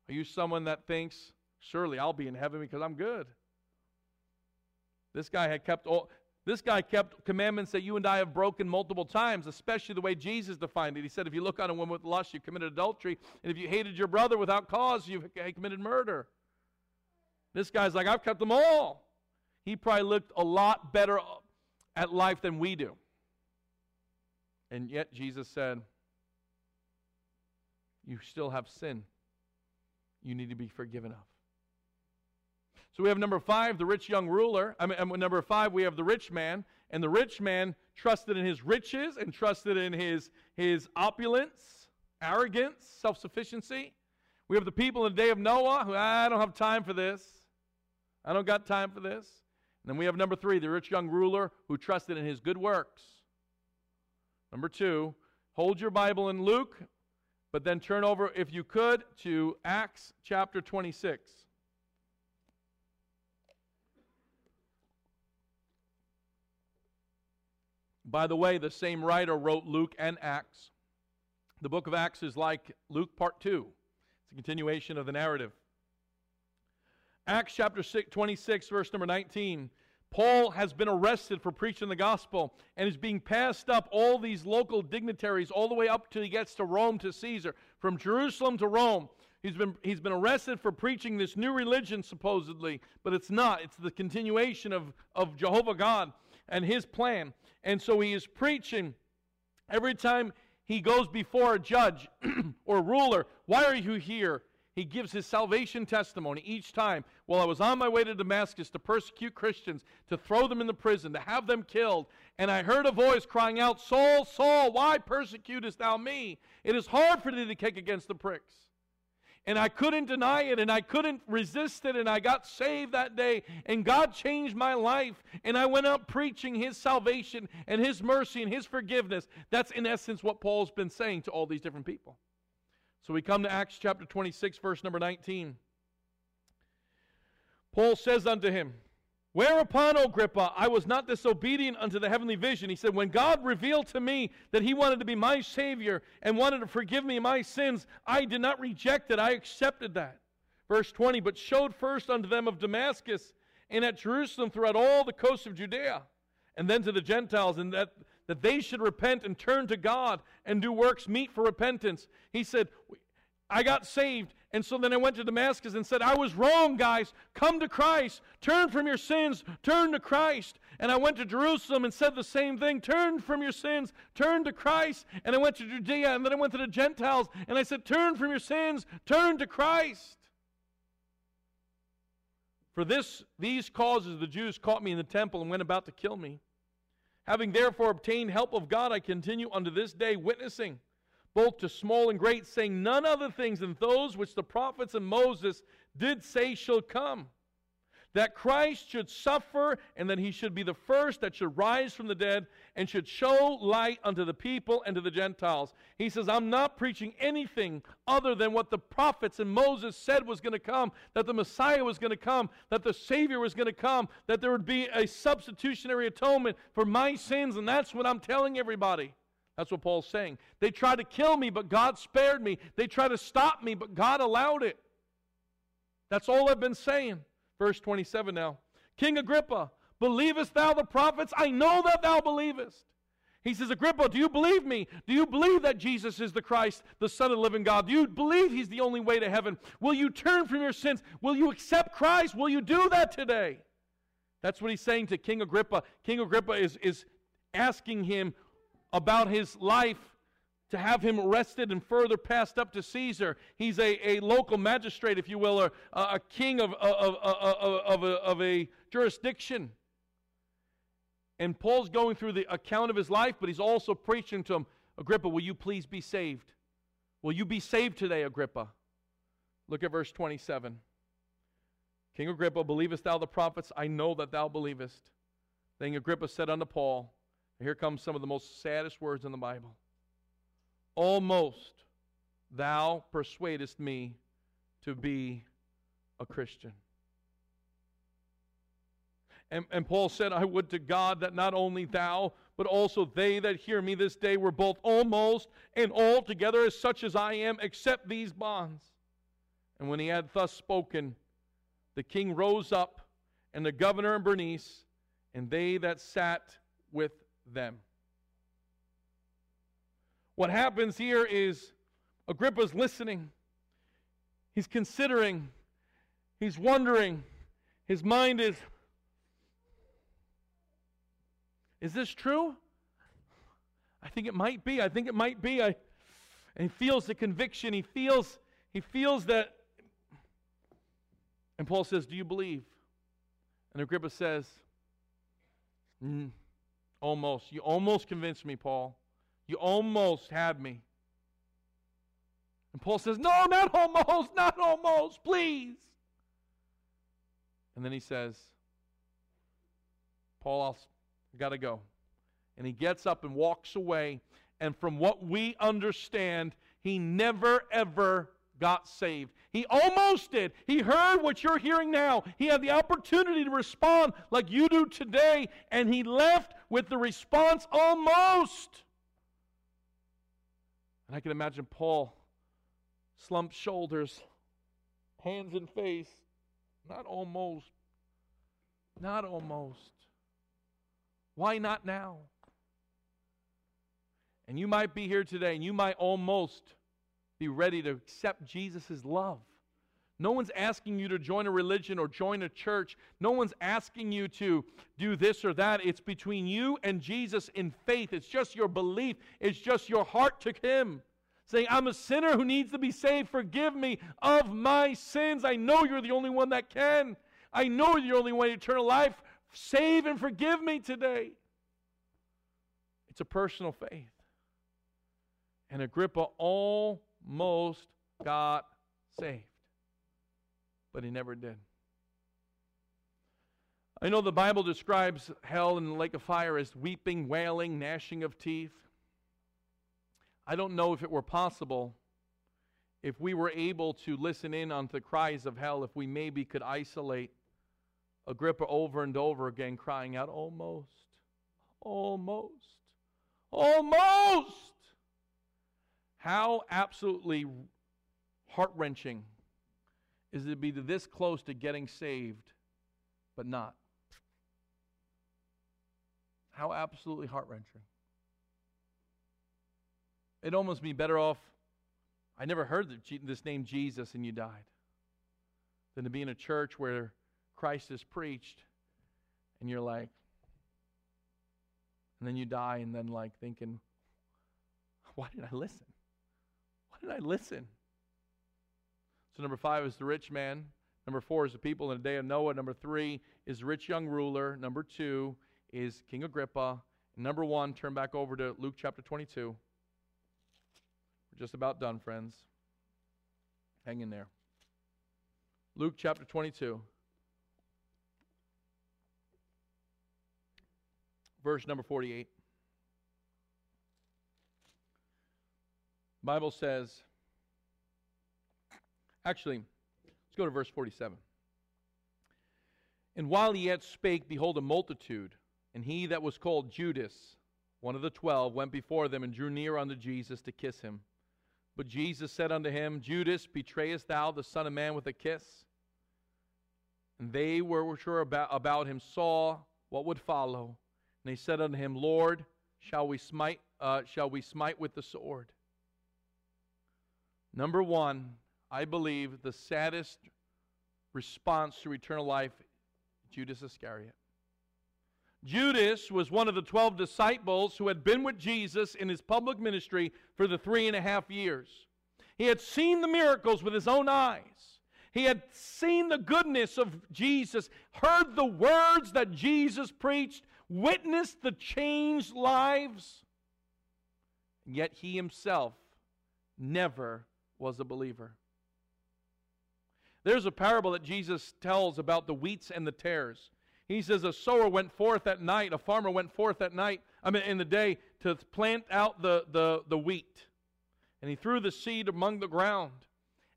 Are you someone that thinks, surely I'll be in heaven because I'm good? This guy had kept all, this guy kept commandments that you and I have broken multiple times, especially the way Jesus defined it. He said, if you look on a woman with lust, you committed adultery. And if you hated your brother without cause, you've committed murder. This guy's like, I've kept them all. He probably looked a lot better at life than we do. And yet Jesus said, You still have sin you need to be forgiven of. So we have number five, the rich young ruler. I mean, number five, we have the rich man. And the rich man trusted in his riches and trusted in his, his opulence, arrogance, self sufficiency. We have the people in the day of Noah who, ah, I don't have time for this. I don't got time for this. And then we have number three, the rich young ruler who trusted in his good works. Number two, hold your Bible in Luke but then turn over, if you could, to Acts chapter 26. By the way, the same writer wrote Luke and Acts. The book of Acts is like Luke part 2. It's a continuation of the narrative. Acts chapter 26, verse number 19. Paul has been arrested for preaching the gospel and is being passed up all these local dignitaries all the way up till he gets to Rome to Caesar. From Jerusalem to Rome, he's been, he's been arrested for preaching this new religion, supposedly, but it's not. It's the continuation of, of Jehovah God and his plan. And so he is preaching every time he goes before a judge or ruler. Why are you here? He gives his salvation testimony each time. While I was on my way to Damascus to persecute Christians, to throw them in the prison, to have them killed, and I heard a voice crying out, Saul, Saul, why persecutest thou me? It is hard for thee to kick against the pricks. And I couldn't deny it, and I couldn't resist it, and I got saved that day, and God changed my life, and I went out preaching His salvation and His mercy and His forgiveness. That's in essence what Paul's been saying to all these different people. So we come to Acts chapter 26, verse number 19. Paul says unto him, Whereupon, O Agrippa, I was not disobedient unto the heavenly vision. He said, When God revealed to me that He wanted to be my Savior and wanted to forgive me my sins, I did not reject it. I accepted that. Verse 20, but showed first unto them of Damascus and at Jerusalem throughout all the coasts of Judea, and then to the Gentiles, and that, that they should repent and turn to God and do works meet for repentance. He said, I got saved. And so then I went to Damascus and said, I was wrong, guys. Come to Christ. Turn from your sins. Turn to Christ. And I went to Jerusalem and said the same thing. Turn from your sins. Turn to Christ. And I went to Judea and then I went to the Gentiles and I said, Turn from your sins. Turn to Christ. For this, these causes the Jews caught me in the temple and went about to kill me. Having therefore obtained help of God, I continue unto this day witnessing both to small and great, saying none other things than those which the prophets and Moses did say shall come. That Christ should suffer, and that he should be the first that should rise from the dead, and should show light unto the people and to the Gentiles. He says, I'm not preaching anything other than what the prophets and Moses said was going to come that the Messiah was going to come, that the Savior was going to come, that there would be a substitutionary atonement for my sins, and that's what I'm telling everybody. That's what Paul's saying. They tried to kill me, but God spared me. They tried to stop me, but God allowed it. That's all I've been saying. Verse 27 now. King Agrippa, believest thou the prophets? I know that thou believest. He says, Agrippa, do you believe me? Do you believe that Jesus is the Christ, the Son of the living God? Do you believe he's the only way to heaven? Will you turn from your sins? Will you accept Christ? Will you do that today? That's what he's saying to King Agrippa. King Agrippa is, is asking him, about his life to have him arrested and further passed up to Caesar. He's a, a local magistrate, if you will, or a, a king of, of, of, of, a, of a jurisdiction. And Paul's going through the account of his life, but he's also preaching to him Agrippa, will you please be saved? Will you be saved today, Agrippa? Look at verse 27. King Agrippa, believest thou the prophets? I know that thou believest. Then Agrippa said unto Paul, here comes some of the most saddest words in the Bible. Almost thou persuadest me to be a Christian. And, and Paul said, I would to God that not only thou, but also they that hear me this day were both almost and altogether as such as I am, except these bonds. And when he had thus spoken, the king rose up, and the governor and Bernice, and they that sat with them. What happens here is Agrippa's listening. He's considering. He's wondering. His mind is Is this true? I think it might be. I think it might be. I, and he feels the conviction. He feels he feels that and Paul says, "Do you believe?" And Agrippa says, Almost. You almost convinced me, Paul. You almost had me. And Paul says, No, not almost, not almost, please. And then he says, Paul, I'll, I got to go. And he gets up and walks away. And from what we understand, he never, ever got saved. He almost did. He heard what you're hearing now. He had the opportunity to respond like you do today, and he left with the response almost. And I can imagine Paul, slumped shoulders, hands and face. Not almost. Not almost. Why not now? And you might be here today and you might almost be ready to accept Jesus' love. No one's asking you to join a religion or join a church. No one's asking you to do this or that. It's between you and Jesus in faith. It's just your belief, it's just your heart to Him. Saying, I'm a sinner who needs to be saved. Forgive me of my sins. I know you're the only one that can. I know you're the only one to eternal life. Save and forgive me today. It's a personal faith. And Agrippa all most got saved. But he never did. I know the Bible describes hell and the lake of fire as weeping, wailing, gnashing of teeth. I don't know if it were possible, if we were able to listen in on the cries of hell, if we maybe could isolate Agrippa over and over again, crying out, Almost, almost, almost. How absolutely heart wrenching is it to be this close to getting saved, but not? How absolutely heart wrenching. It'd almost be better off. I never heard this name Jesus and you died than to be in a church where Christ is preached and you're like, and then you die and then like thinking, why did I listen? Why did I listen? So, number five is the rich man. Number four is the people in the day of Noah. Number three is the rich young ruler. Number two is King Agrippa. Number one, turn back over to Luke chapter 22. We're just about done, friends. Hang in there. Luke chapter 22. Verse number 48. Bible says, actually, let's go to verse 47. And while he yet spake, behold, a multitude, and he that was called Judas, one of the twelve, went before them and drew near unto Jesus to kiss him. But Jesus said unto him, Judas, betrayest thou the Son of Man with a kiss? And they were which were about, about him saw what would follow. And they said unto him, Lord, shall we smite, uh, shall we smite with the sword? Number one, I believe the saddest response to eternal life, Judas Iscariot. Judas was one of the 12 disciples who had been with Jesus in his public ministry for the three and a half years. He had seen the miracles with his own eyes. He had seen the goodness of Jesus, heard the words that Jesus preached, witnessed the changed lives. Yet he himself never was a believer. There's a parable that Jesus tells about the wheats and the tares. He says, A sower went forth at night, a farmer went forth at night, I mean, in the day, to plant out the, the, the wheat. And he threw the seed among the ground.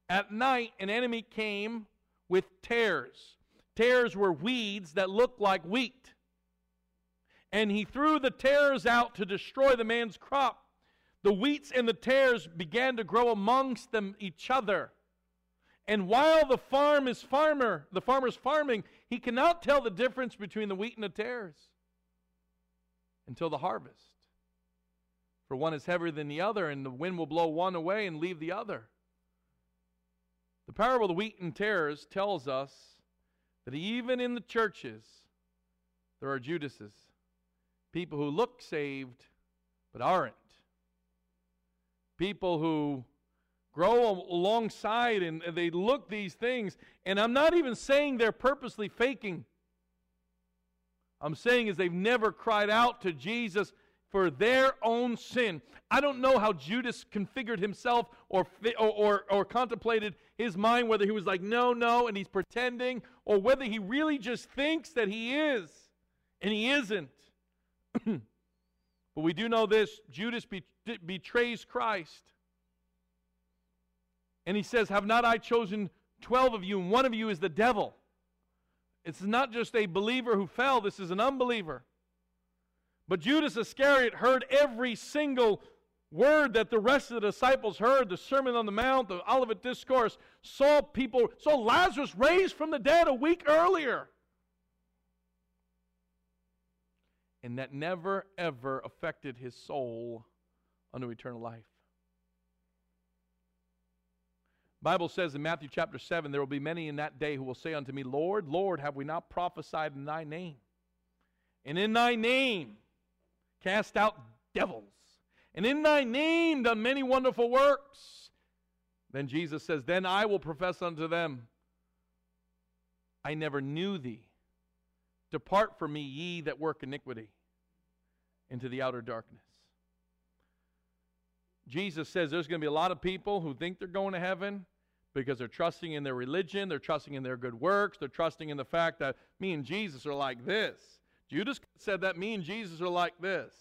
At night, an enemy came with tares. Tares were weeds that looked like wheat. And he threw the tares out to destroy the man's crop. The wheats and the tares began to grow amongst them each other. And while the farm is farmer, the farmer's farming, he cannot tell the difference between the wheat and the tares until the harvest. For one is heavier than the other, and the wind will blow one away and leave the other. The parable of the wheat and tares tells us that even in the churches, there are Judases, people who look saved but aren't, people who grow alongside and they look these things. And I'm not even saying they're purposely faking. I'm saying is they've never cried out to Jesus for their own sin. I don't know how Judas configured himself or, or, or, contemplated his mind, whether he was like, no, no, and he's pretending, or whether he really just thinks that he is, and he isn't. but we do know this Judas be- betrays Christ. And he says, Have not I chosen 12 of you, and one of you is the devil? It's not just a believer who fell, this is an unbeliever. But Judas Iscariot heard every single word that the rest of the disciples heard the Sermon on the Mount, the Olivet Discourse, saw people, saw Lazarus raised from the dead a week earlier. And that never, ever affected his soul unto eternal life. Bible says in Matthew chapter 7, there will be many in that day who will say unto me, Lord, Lord, have we not prophesied in thy name? And in thy name cast out devils. And in thy name done many wonderful works. Then Jesus says, Then I will profess unto them, I never knew thee. Depart from me, ye that work iniquity, into the outer darkness. Jesus says there's going to be a lot of people who think they're going to heaven because they're trusting in their religion, they're trusting in their good works, they're trusting in the fact that me and Jesus are like this. Judas said that me and Jesus are like this.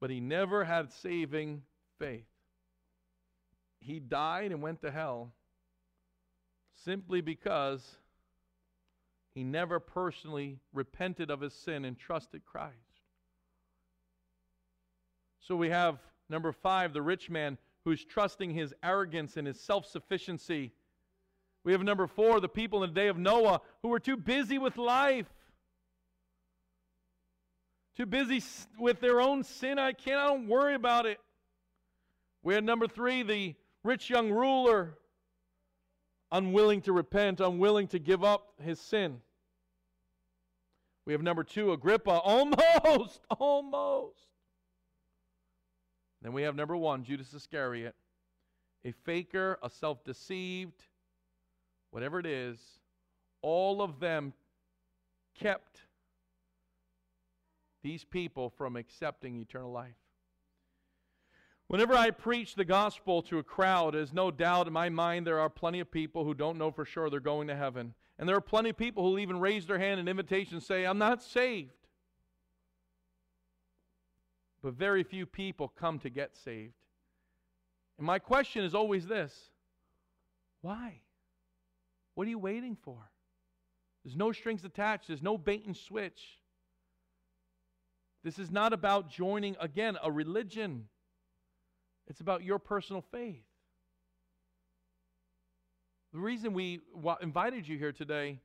But he never had saving faith. He died and went to hell simply because he never personally repented of his sin and trusted Christ. So we have number five, the rich man who's trusting his arrogance and his self sufficiency. We have number four, the people in the day of Noah who were too busy with life, too busy with their own sin. I can't, I don't worry about it. We had number three, the rich young ruler, unwilling to repent, unwilling to give up his sin. We have number two, Agrippa, almost, almost. Then we have number one, Judas Iscariot, a faker, a self deceived, whatever it is. All of them kept these people from accepting eternal life. Whenever I preach the gospel to a crowd, there's no doubt in my mind there are plenty of people who don't know for sure they're going to heaven. And there are plenty of people who will even raise their hand in invitation and say, I'm not saved. But very few people come to get saved. And my question is always this why? What are you waiting for? There's no strings attached, there's no bait and switch. This is not about joining, again, a religion. It's about your personal faith. The reason we invited you here today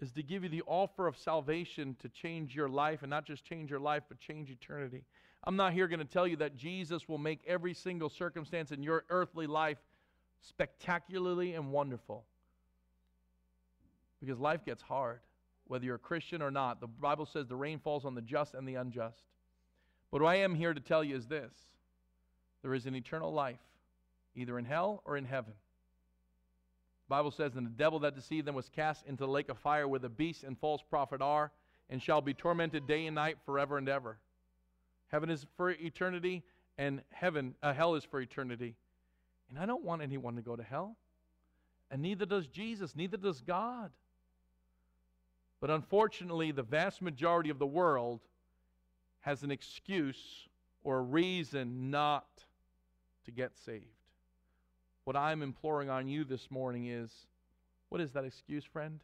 is to give you the offer of salvation to change your life, and not just change your life, but change eternity. I'm not here going to tell you that Jesus will make every single circumstance in your earthly life spectacularly and wonderful. Because life gets hard, whether you're a Christian or not. The Bible says the rain falls on the just and the unjust. But what I am here to tell you is this there is an eternal life, either in hell or in heaven. Bible says, And the devil that deceived them was cast into the lake of fire where the beast and false prophet are, and shall be tormented day and night forever and ever. Heaven is for eternity, and heaven, uh, hell is for eternity. And I don't want anyone to go to hell. And neither does Jesus, neither does God. But unfortunately, the vast majority of the world has an excuse or a reason not to get saved. What I'm imploring on you this morning is what is that excuse, friend?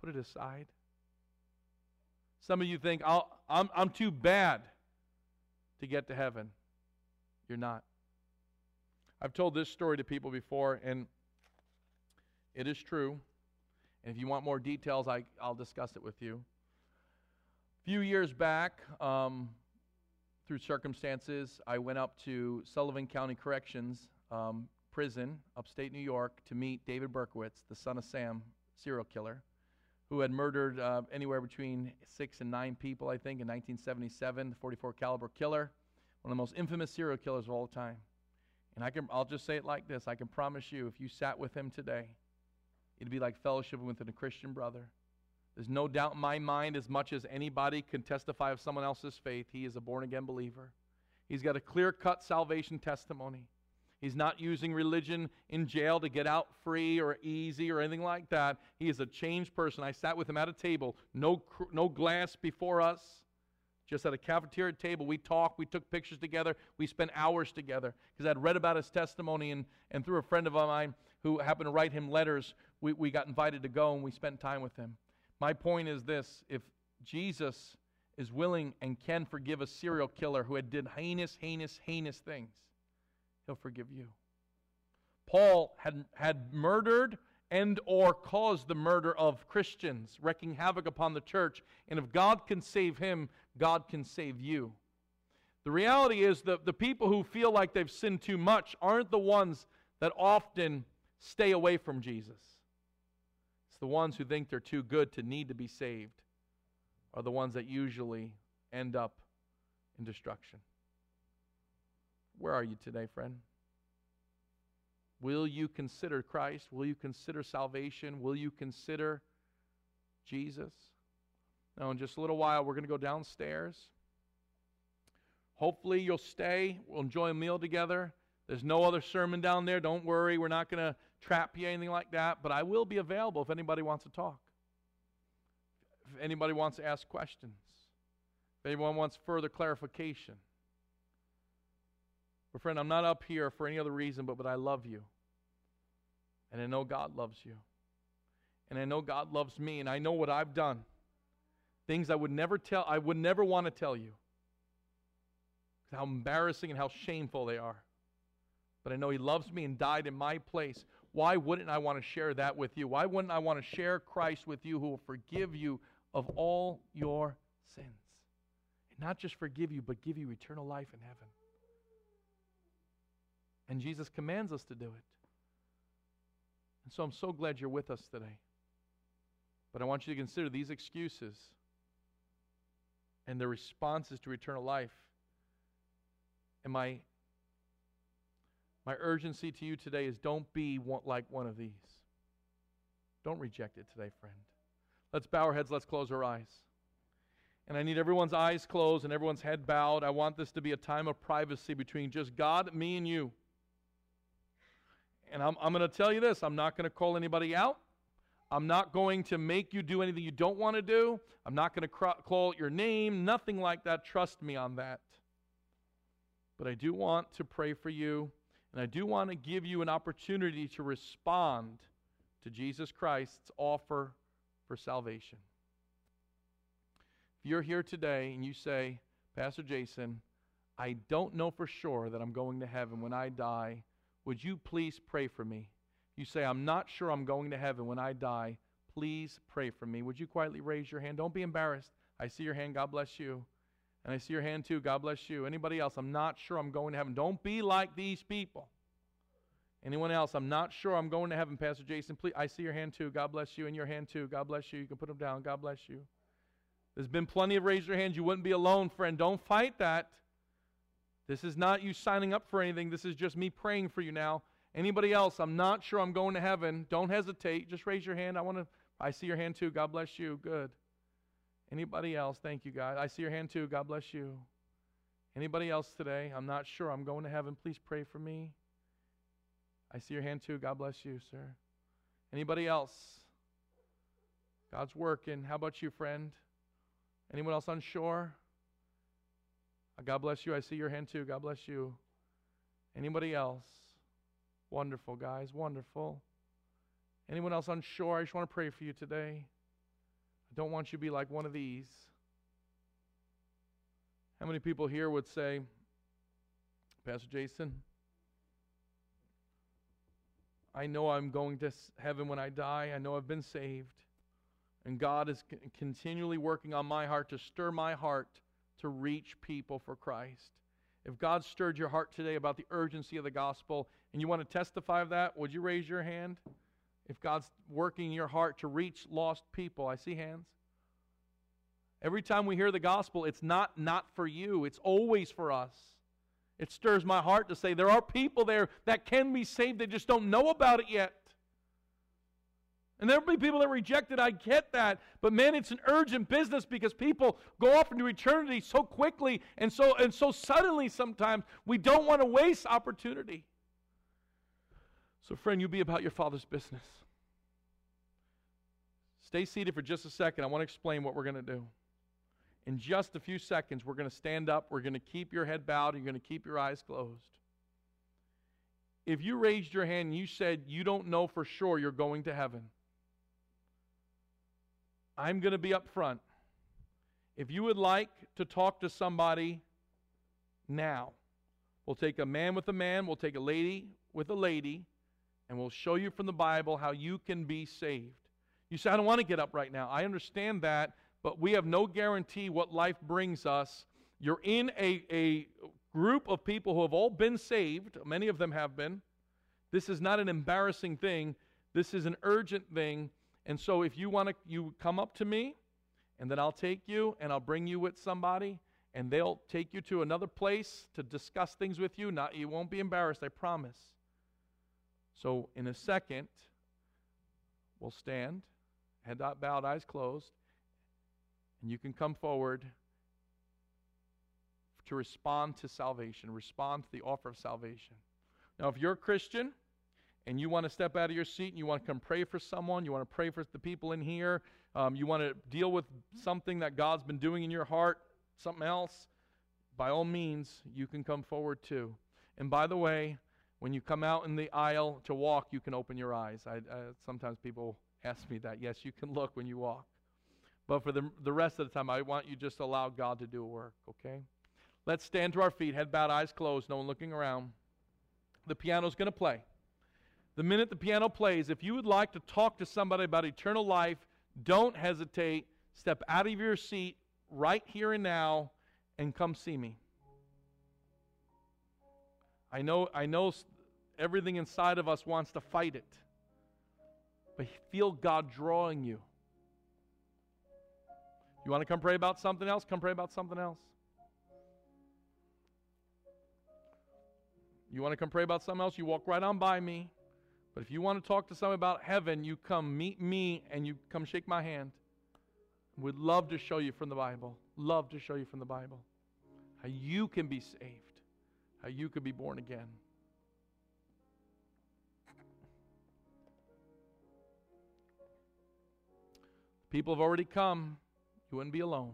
Put it aside. Some of you think, i am I'm, I'm too bad to get to heaven. You're not. I've told this story to people before, and it is true. And if you want more details, I, I'll discuss it with you. A few years back, um, through circumstances, I went up to Sullivan County Corrections um, Prison, upstate New York, to meet David Berkowitz, the son of Sam, serial killer, who had murdered uh, anywhere between six and nine people, I think, in 1977. The 44 caliber killer, one of the most infamous serial killers of all time. And I can, I'll just say it like this: I can promise you, if you sat with him today, it'd be like fellowship with a Christian brother. There's no doubt in my mind, as much as anybody can testify of someone else's faith, he is a born again believer. He's got a clear cut salvation testimony. He's not using religion in jail to get out free or easy or anything like that. He is a changed person. I sat with him at a table, no, no glass before us, just at a cafeteria table. We talked, we took pictures together, we spent hours together because I'd read about his testimony, and, and through a friend of mine who happened to write him letters, we, we got invited to go and we spent time with him. My point is this if Jesus is willing and can forgive a serial killer who had did heinous, heinous, heinous things, he'll forgive you. Paul had, had murdered and or caused the murder of Christians, wreaking havoc upon the church. And if God can save him, God can save you. The reality is that the people who feel like they've sinned too much aren't the ones that often stay away from Jesus. It's the ones who think they're too good to need to be saved are the ones that usually end up in destruction. Where are you today, friend? Will you consider Christ? Will you consider salvation? Will you consider Jesus? Now, in just a little while, we're going to go downstairs. Hopefully, you'll stay. We'll enjoy a meal together. There's no other sermon down there. Don't worry. We're not going to trap you, anything like that. But I will be available if anybody wants to talk. If anybody wants to ask questions. If anyone wants further clarification. But, friend, I'm not up here for any other reason but, but I love you. And I know God loves you. and I know God loves me, and I know what I've done. Things I would never tell, I would never want to tell you. How embarrassing and how shameful they are. But I know He loves me and died in my place. Why wouldn't I want to share that with you? Why wouldn't I want to share Christ with you who will forgive you of all your sins? And not just forgive you, but give you eternal life in heaven. And Jesus commands us to do it. And so I'm so glad you're with us today. But I want you to consider these excuses and the responses to eternal life. And my, my urgency to you today is don't be one, like one of these. Don't reject it today, friend. Let's bow our heads, let's close our eyes. And I need everyone's eyes closed and everyone's head bowed. I want this to be a time of privacy between just God, me, and you. And I'm, I'm going to tell you this I'm not going to call anybody out. I'm not going to make you do anything you don't want to do. I'm not going to cr- call your name, nothing like that. Trust me on that. But I do want to pray for you, and I do want to give you an opportunity to respond to Jesus Christ's offer for salvation. If you're here today and you say, Pastor Jason, I don't know for sure that I'm going to heaven when I die, would you please pray for me? You say, I'm not sure I'm going to heaven when I die. Please pray for me. Would you quietly raise your hand? Don't be embarrassed. I see your hand. God bless you. And I see your hand too. God bless you. Anybody else? I'm not sure I'm going to heaven. Don't be like these people. Anyone else? I'm not sure I'm going to heaven, Pastor Jason. Please, I see your hand too. God bless you. And your hand too. God bless you. You can put them down. God bless you. There's been plenty of raise your hands. You wouldn't be alone, friend. Don't fight that. This is not you signing up for anything. This is just me praying for you now. Anybody else? I'm not sure I'm going to heaven. Don't hesitate. Just raise your hand. I want to. I see your hand too. God bless you. Good. Anybody else? Thank you, God. I see your hand too. God bless you. Anybody else today? I'm not sure. I'm going to heaven. Please pray for me. I see your hand too. God bless you, sir. Anybody else? God's working. How about you, friend? Anyone else unsure? Uh, God bless you. I see your hand too. God bless you. Anybody else? Wonderful, guys. Wonderful. Anyone else unsure? I just want to pray for you today. I don't want you to be like one of these. How many people here would say, Pastor Jason, I know I'm going to heaven when I die. I know I've been saved. And God is continually working on my heart to stir my heart to reach people for Christ. If God stirred your heart today about the urgency of the gospel and you want to testify of that, would you raise your hand? If God's working your heart to reach lost people, I see hands. Every time we hear the gospel, it's not not for you, it's always for us. It stirs my heart to say there are people there that can be saved, they just don't know about it yet. And there'll be people that reject it. I get that. But man, it's an urgent business because people go off into eternity so quickly and so and so suddenly sometimes we don't want to waste opportunity. So, friend, you be about your father's business. Stay seated for just a second. I want to explain what we're going to do. In just a few seconds, we're going to stand up. We're going to keep your head bowed. You're going to keep your eyes closed. If you raised your hand and you said you don't know for sure you're going to heaven, I'm going to be up front. If you would like to talk to somebody now, we'll take a man with a man, we'll take a lady with a lady, and we'll show you from the Bible how you can be saved. You say, I don't want to get up right now. I understand that, but we have no guarantee what life brings us. You're in a, a group of people who have all been saved, many of them have been. This is not an embarrassing thing, this is an urgent thing and so if you want to, you come up to me, and then I'll take you and I'll bring you with somebody, and they'll take you to another place to discuss things with you. Not, you won't be embarrassed, I promise. So in a second, we'll stand, head not bowed, eyes closed, and you can come forward to respond to salvation, respond to the offer of salvation. Now, if you're a Christian, and you want to step out of your seat and you want to come pray for someone, you want to pray for the people in here, um, you want to deal with something that God's been doing in your heart, something else, by all means, you can come forward too. And by the way, when you come out in the aisle to walk, you can open your eyes. I, sometimes people ask me that. Yes, you can look when you walk. But for the, the rest of the time, I want you just allow God to do a work, okay? Let's stand to our feet, head bowed, eyes closed, no one looking around. The piano's going to play. The minute the piano plays, if you would like to talk to somebody about eternal life, don't hesitate. Step out of your seat right here and now and come see me. I know, I know everything inside of us wants to fight it, but feel God drawing you. You want to come pray about something else? Come pray about something else. You want to come pray about something else? You walk right on by me. But if you want to talk to someone about heaven, you come meet me and you come shake my hand. We'd love to show you from the Bible. Love to show you from the Bible how you can be saved, how you can be born again. People have already come. You wouldn't be alone.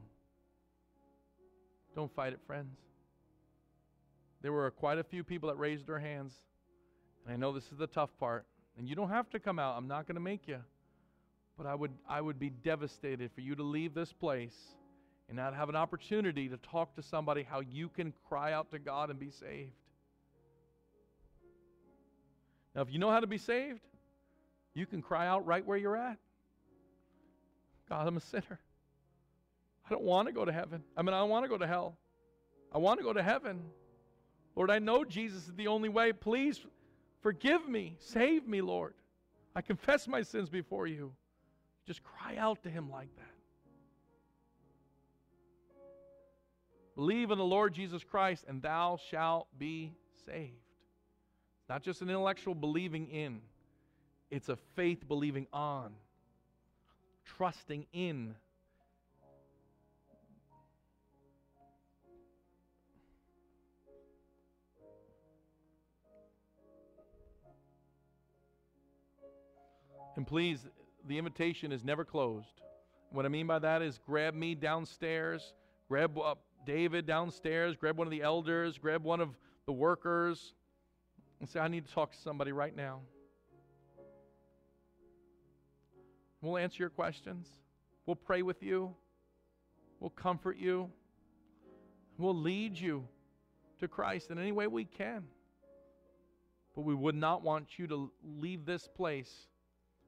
Don't fight it, friends. There were quite a few people that raised their hands. And I know this is the tough part. And you don't have to come out. I'm not going to make you. But I would, I would be devastated for you to leave this place and not have an opportunity to talk to somebody how you can cry out to God and be saved. Now, if you know how to be saved, you can cry out right where you're at. God, I'm a sinner. I don't want to go to heaven. I mean, I don't want to go to hell. I want to go to heaven. Lord, I know Jesus is the only way. Please forgive me. Save me, Lord. I confess my sins before you. Just cry out to Him like that. Believe in the Lord Jesus Christ, and thou shalt be saved. Not just an intellectual believing in, it's a faith believing on, trusting in And please, the invitation is never closed. What I mean by that is grab me downstairs, grab uh, David downstairs, grab one of the elders, grab one of the workers, and say, I need to talk to somebody right now. We'll answer your questions. We'll pray with you. We'll comfort you. We'll lead you to Christ in any way we can. But we would not want you to leave this place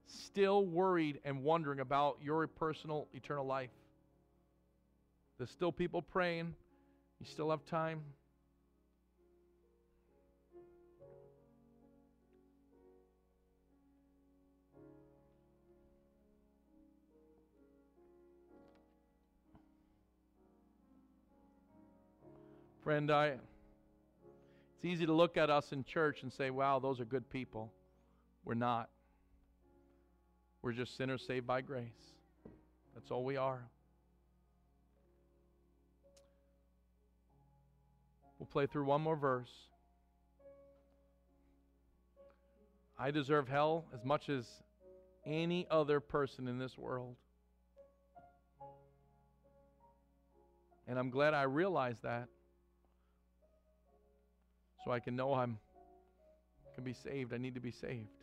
still worried and wondering about your personal eternal life. There's still people praying. You still have time. Friend, I it's easy to look at us in church and say, wow, those are good people. We're not. We're just sinners saved by grace. That's all we are. We'll play through one more verse. I deserve hell as much as any other person in this world. And I'm glad I realized that. So I can know I'm can be saved. I need to be saved.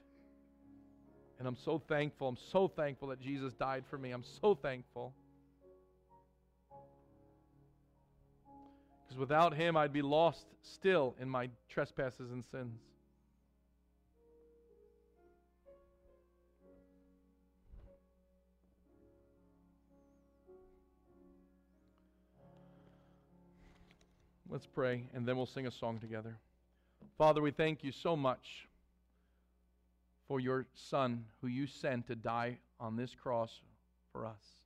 And I'm so thankful. I'm so thankful that Jesus died for me. I'm so thankful. Because without him, I'd be lost still in my trespasses and sins. Let's pray, and then we'll sing a song together. Father, we thank you so much for your Son who you sent to die on this cross for us.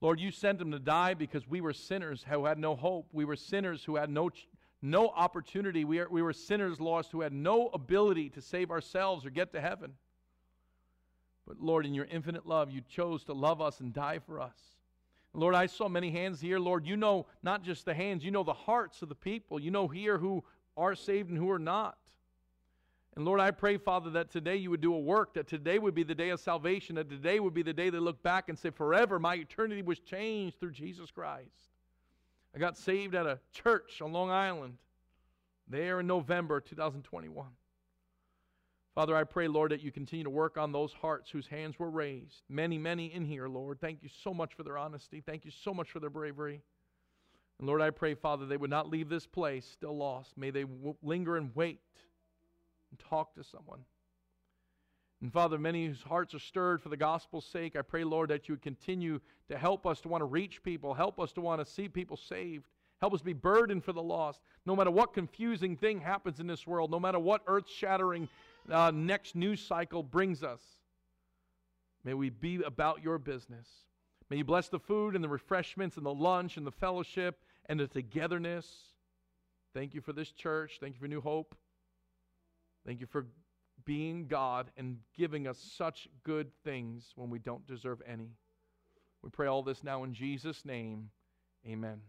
Lord, you sent him to die because we were sinners who had no hope. We were sinners who had no, no opportunity. We, are, we were sinners lost who had no ability to save ourselves or get to heaven. But Lord, in your infinite love, you chose to love us and die for us. Lord, I saw many hands here. Lord, you know not just the hands, you know the hearts of the people. You know here who are saved and who are not. And Lord, I pray, Father, that today you would do a work, that today would be the day of salvation, that today would be the day they look back and say, forever, my eternity was changed through Jesus Christ. I got saved at a church on Long Island there in November 2021. Father, I pray, Lord, that you continue to work on those hearts whose hands were raised. Many, many in here, Lord. Thank you so much for their honesty. Thank you so much for their bravery. And Lord, I pray, Father, they would not leave this place still lost. May they w- linger and wait and talk to someone. And Father, many whose hearts are stirred for the gospel's sake, I pray, Lord, that you would continue to help us to want to reach people, help us to want to see people saved. Help us be burdened for the lost. No matter what confusing thing happens in this world, no matter what earth shattering uh, next news cycle brings us. May we be about your business. May you bless the food and the refreshments and the lunch and the fellowship and the togetherness. Thank you for this church. Thank you for New Hope. Thank you for being God and giving us such good things when we don't deserve any. We pray all this now in Jesus' name. Amen.